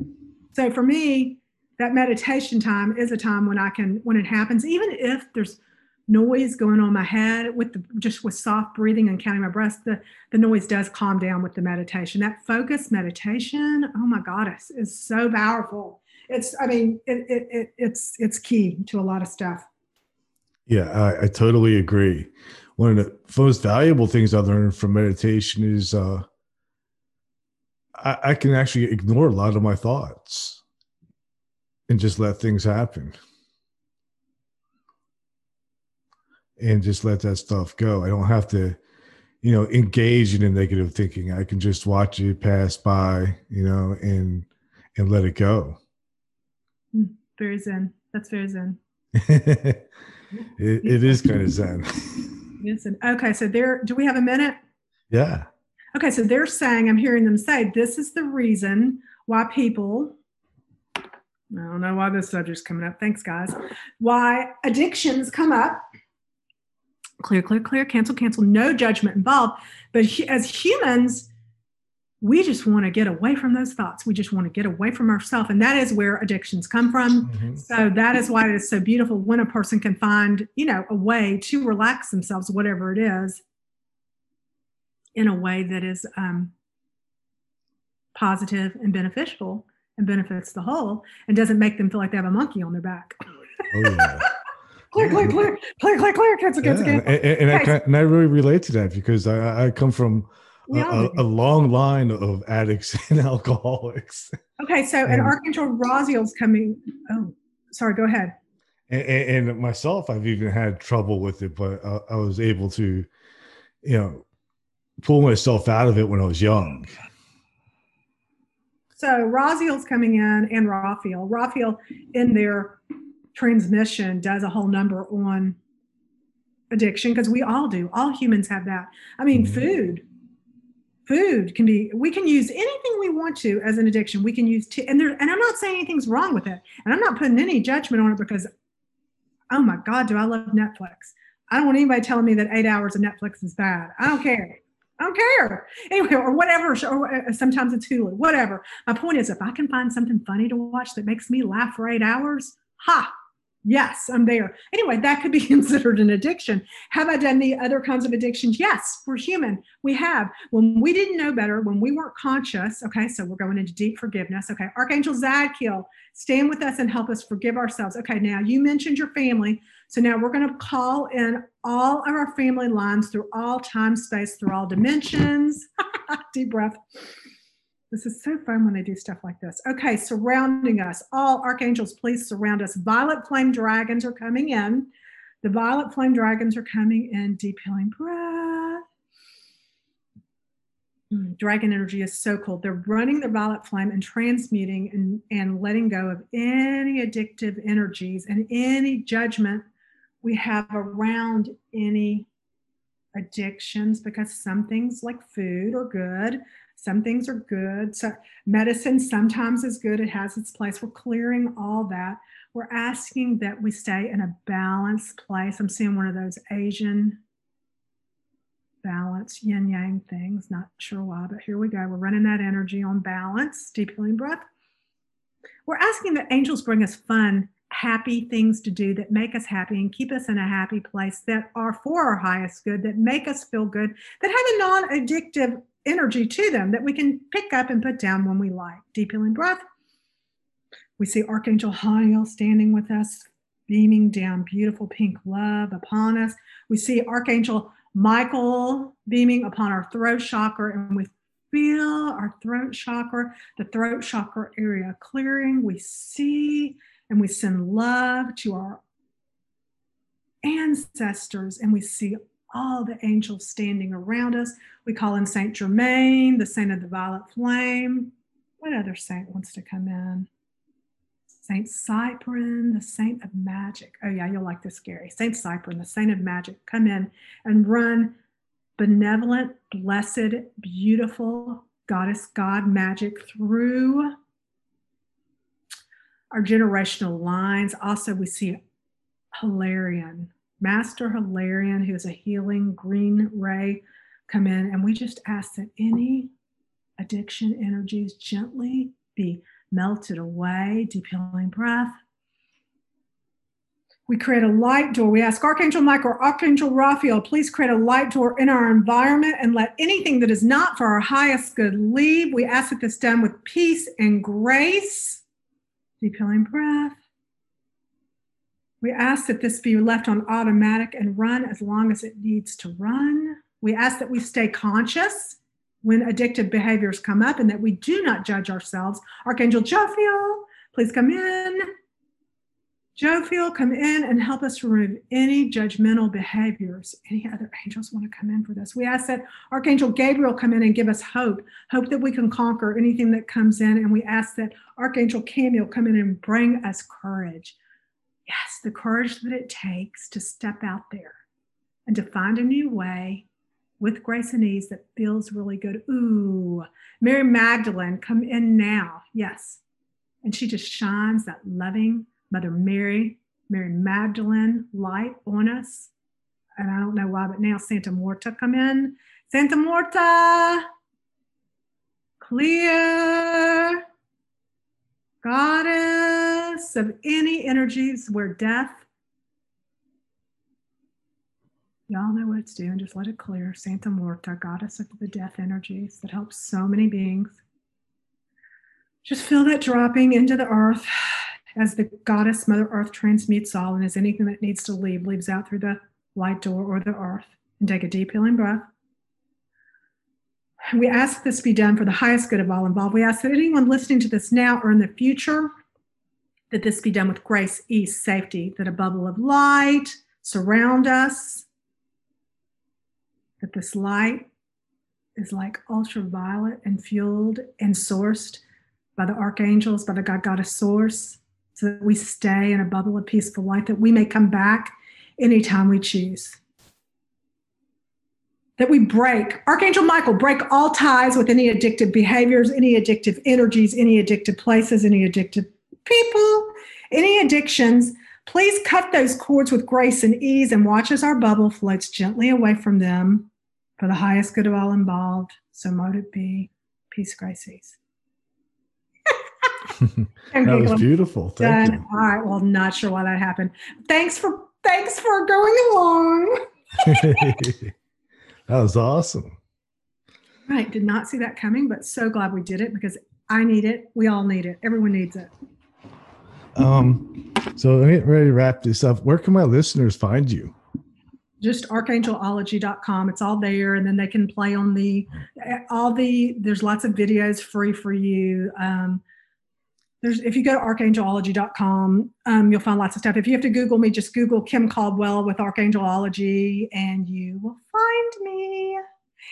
so for me that meditation time is a time when I can, when it happens, even if there's noise going on my head with the just with soft breathing and counting my breaths, the, the noise does calm down with the meditation. That focus meditation, oh my goddess, is so powerful. It's, I mean, it, it, it it's it's key to a lot of stuff. Yeah, I, I totally agree. One of the most valuable things I learned from meditation is uh, I, I can actually ignore a lot of my thoughts and just let things happen and just let that stuff go. I don't have to, you know, engage in the negative thinking. I can just watch it pass by, you know, and and let it go. Hmm, very zen. That's very zen. it, it is kind of zen. Listen. Okay, so there. Do we have a minute? Yeah. Okay, so they're saying, I'm hearing them say, this is the reason why people I don't know why this subject's coming up. Thanks, guys. Why addictions come up. Clear, clear, clear, cancel, cancel, no judgment involved. But as humans, we just want to get away from those thoughts. We just want to get away from ourselves. And that is where addictions come from. Mm-hmm. So that is why it is so beautiful when a person can find, you know, a way to relax themselves, whatever it is, in a way that is um, positive and beneficial and benefits the whole and doesn't make them feel like they have a monkey on their back. Oh, yeah. clear, clear, clear, clear, clear, clear, yeah. And, and, I and I really relate to that because I, I come from a, a, a, long line of addicts and alcoholics. Okay, so and, and Archangel Raziel's coming. Oh, sorry, go ahead. And, and, myself, I've even had trouble with it, but I, I was able to, you know, pull myself out of it when I was young. So Raziel's coming in and Raphael. Raphael in their transmission does a whole number on addiction because we all do. All humans have that. I mean, mm-hmm. food. Food can be. We can use anything we want to as an addiction. We can use t- and there. And I'm not saying anything's wrong with it. And I'm not putting any judgment on it because, oh my God, do I love Netflix? I don't want anybody telling me that eight hours of Netflix is bad. I don't care. I don't care. Anyway, or whatever. Or uh, sometimes it's Hulu, whatever. My point is, if I can find something funny to watch that makes me laugh for eight hours, Ha! Yes, I'm there. Anyway, that could be considered an addiction. Have I done the other kinds of addictions? Yes, we're human. We have. When we didn't know better, when we weren't conscious, okay, so we're going into deep forgiveness. Okay, Archangel Zadkiel, stand with us and help us forgive ourselves. Okay, now you mentioned your family. So now we're going to call in all of our family lines through all time, space, through all dimensions. deep breath. This is so fun when they do stuff like this. Okay, surrounding us. All archangels, please surround us. Violet flame dragons are coming in. The violet flame dragons are coming in. Deep healing breath. Hmm, dragon energy is so cool. They're running the violet flame and transmuting and, and letting go of any addictive energies and any judgment we have around any addictions because some things like food are good some things are good. So medicine sometimes is good. It has its place. We're clearing all that. We're asking that we stay in a balanced place. I'm seeing one of those Asian balance yin yang things. Not sure why, but here we go. We're running that energy on balance. Deep healing breath. We're asking that angels bring us fun, happy things to do that make us happy and keep us in a happy place that are for our highest good, that make us feel good, that have a non addictive energy to them that we can pick up and put down when we like. Deep healing breath. We see Archangel Haniel standing with us, beaming down beautiful pink love upon us. We see Archangel Michael beaming upon our throat chakra, and we feel our throat chakra, the throat chakra area clearing. We see and we send love to our ancestors, and we see all the angels standing around us. We call in Saint Germain, the saint of the violet flame. What other saint wants to come in? Saint Cyprian, the saint of magic. Oh, yeah, you'll like this, Gary. Saint Cyprian, the saint of magic, come in and run benevolent, blessed, beautiful goddess God magic through our generational lines. Also, we see Hilarion, Master Hilarion, who is a healing green ray, come in. And we just ask that any addiction energies gently be melted away. Deep healing breath. We create a light door. We ask Archangel Michael Archangel Raphael, please create a light door in our environment and let anything that is not for our highest good leave. We ask that this done with peace and grace. Deep healing breath. We ask that this be left on automatic and run as long as it needs to run. We ask that we stay conscious when addictive behaviors come up and that we do not judge ourselves. Archangel Jophiel, please come in. Jophiel, come in and help us remove any judgmental behaviors. Any other angels want to come in for this? We ask that Archangel Gabriel come in and give us hope, hope that we can conquer anything that comes in. And we ask that Archangel Chamuel come in and bring us courage Yes, the courage that it takes to step out there and to find a new way with grace and ease that feels really good. Ooh, Mary Magdalene, come in now. Yes. And she just shines that loving Mother Mary, Mary Magdalene light on us. And I don't know why, but now Santa Muerte come in. Santa Muerte, clear goddess of any energies where death, y'all know what it's doing, just let it clear. Santa Muerte, goddess of the death energies that helps so many beings. Just feel that dropping into the earth as the goddess Mother Earth transmutes all, and as anything that needs to leave leaves out through the light door or the earth. And take a deep healing breath. We ask this be done for the highest good of all involved. We ask that anyone listening to this now or in the future, that this be done with grace, ease, safety, that a bubble of light surround us, that this light is like ultraviolet and fueled and sourced by the archangels, by the God Goddess source, so that we stay in a bubble of peaceful light, that we may come back anytime we choose that we break, Archangel Michael, break all ties with any addictive behaviors, any addictive energies, any addictive places, any addictive people, any addictions. Please cut those cords with grace and ease and watch as our bubble floats gently away from them for the highest good of all involved. So mote it be. Peace, grace, ease. That was beautiful. Thank Done. All right. Well, not sure why that happened. Thanks for thanks for going along. that was awesome. Right. Did not see that coming, but so glad we did it because I need it. We all need it. Everyone needs it. Um, so let me ready to wrap this up. Where can my listeners find you? Just archangelology.com. It's all there, and then they can play on the all the. There's lots of videos free for you. Um, there's if you go to archangelology.com, um, you'll find lots of stuff. If you have to Google me, just Google Kim Caldwell with Archangelology, and you will find me.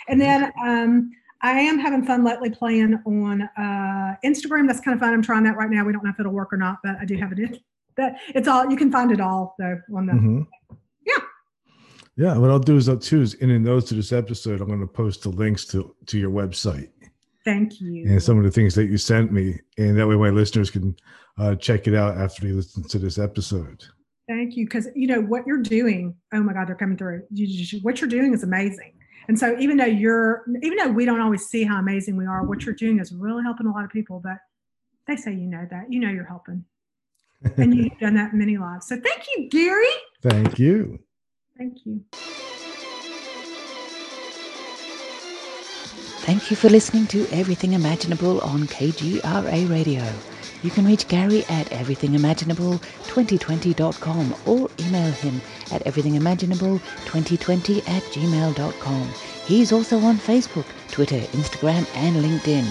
And then um, I am having fun lately playing on uh, Instagram. That's kind of fun. I'm trying that right now. We don't know if it'll work or not, but I do have it in. That it's all you can find it all though on the. Mhm. Yeah. Yeah, what I'll do is I'll choose in the notes to this episode, I'm going to post the links to to your website Thank you. and some of the things that you sent me, and that way my listeners can uh, check it out after they listen to this episode. Thank you, because you know what you're doing. Oh my God, they're coming through. You, what you're doing is amazing. And so, even though you're, even though we don't always see how amazing we are, what you're doing is really helping a lot of people. But they say you know that, you know you're helping, and you've done that in many lives. So thank you, Gary. Thank you. Thank you. Thank you for listening to Everything Imaginable on KGRA Radio. You can reach Gary at everythingimaginable2020.com or email him at everythingimaginable2020 at gmail.com. He's also on Facebook, Twitter, Instagram, and LinkedIn.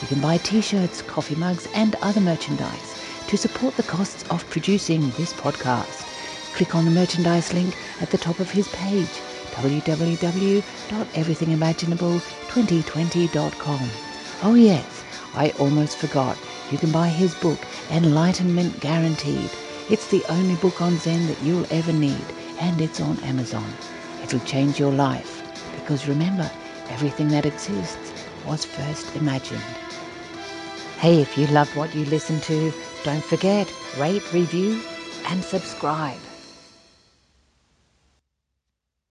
You can buy t shirts, coffee mugs, and other merchandise to support the costs of producing this podcast. Click on the merchandise link at the top of his page www.everythingimaginable2020.com. Oh, yes, I almost forgot. You can buy his book, Enlightenment Guaranteed. It's the only book on Zen that you'll ever need, and it's on Amazon. It'll change your life because remember, everything that exists was first imagined. Hey, if you loved what you listened to, don't forget, rate, review, and subscribe.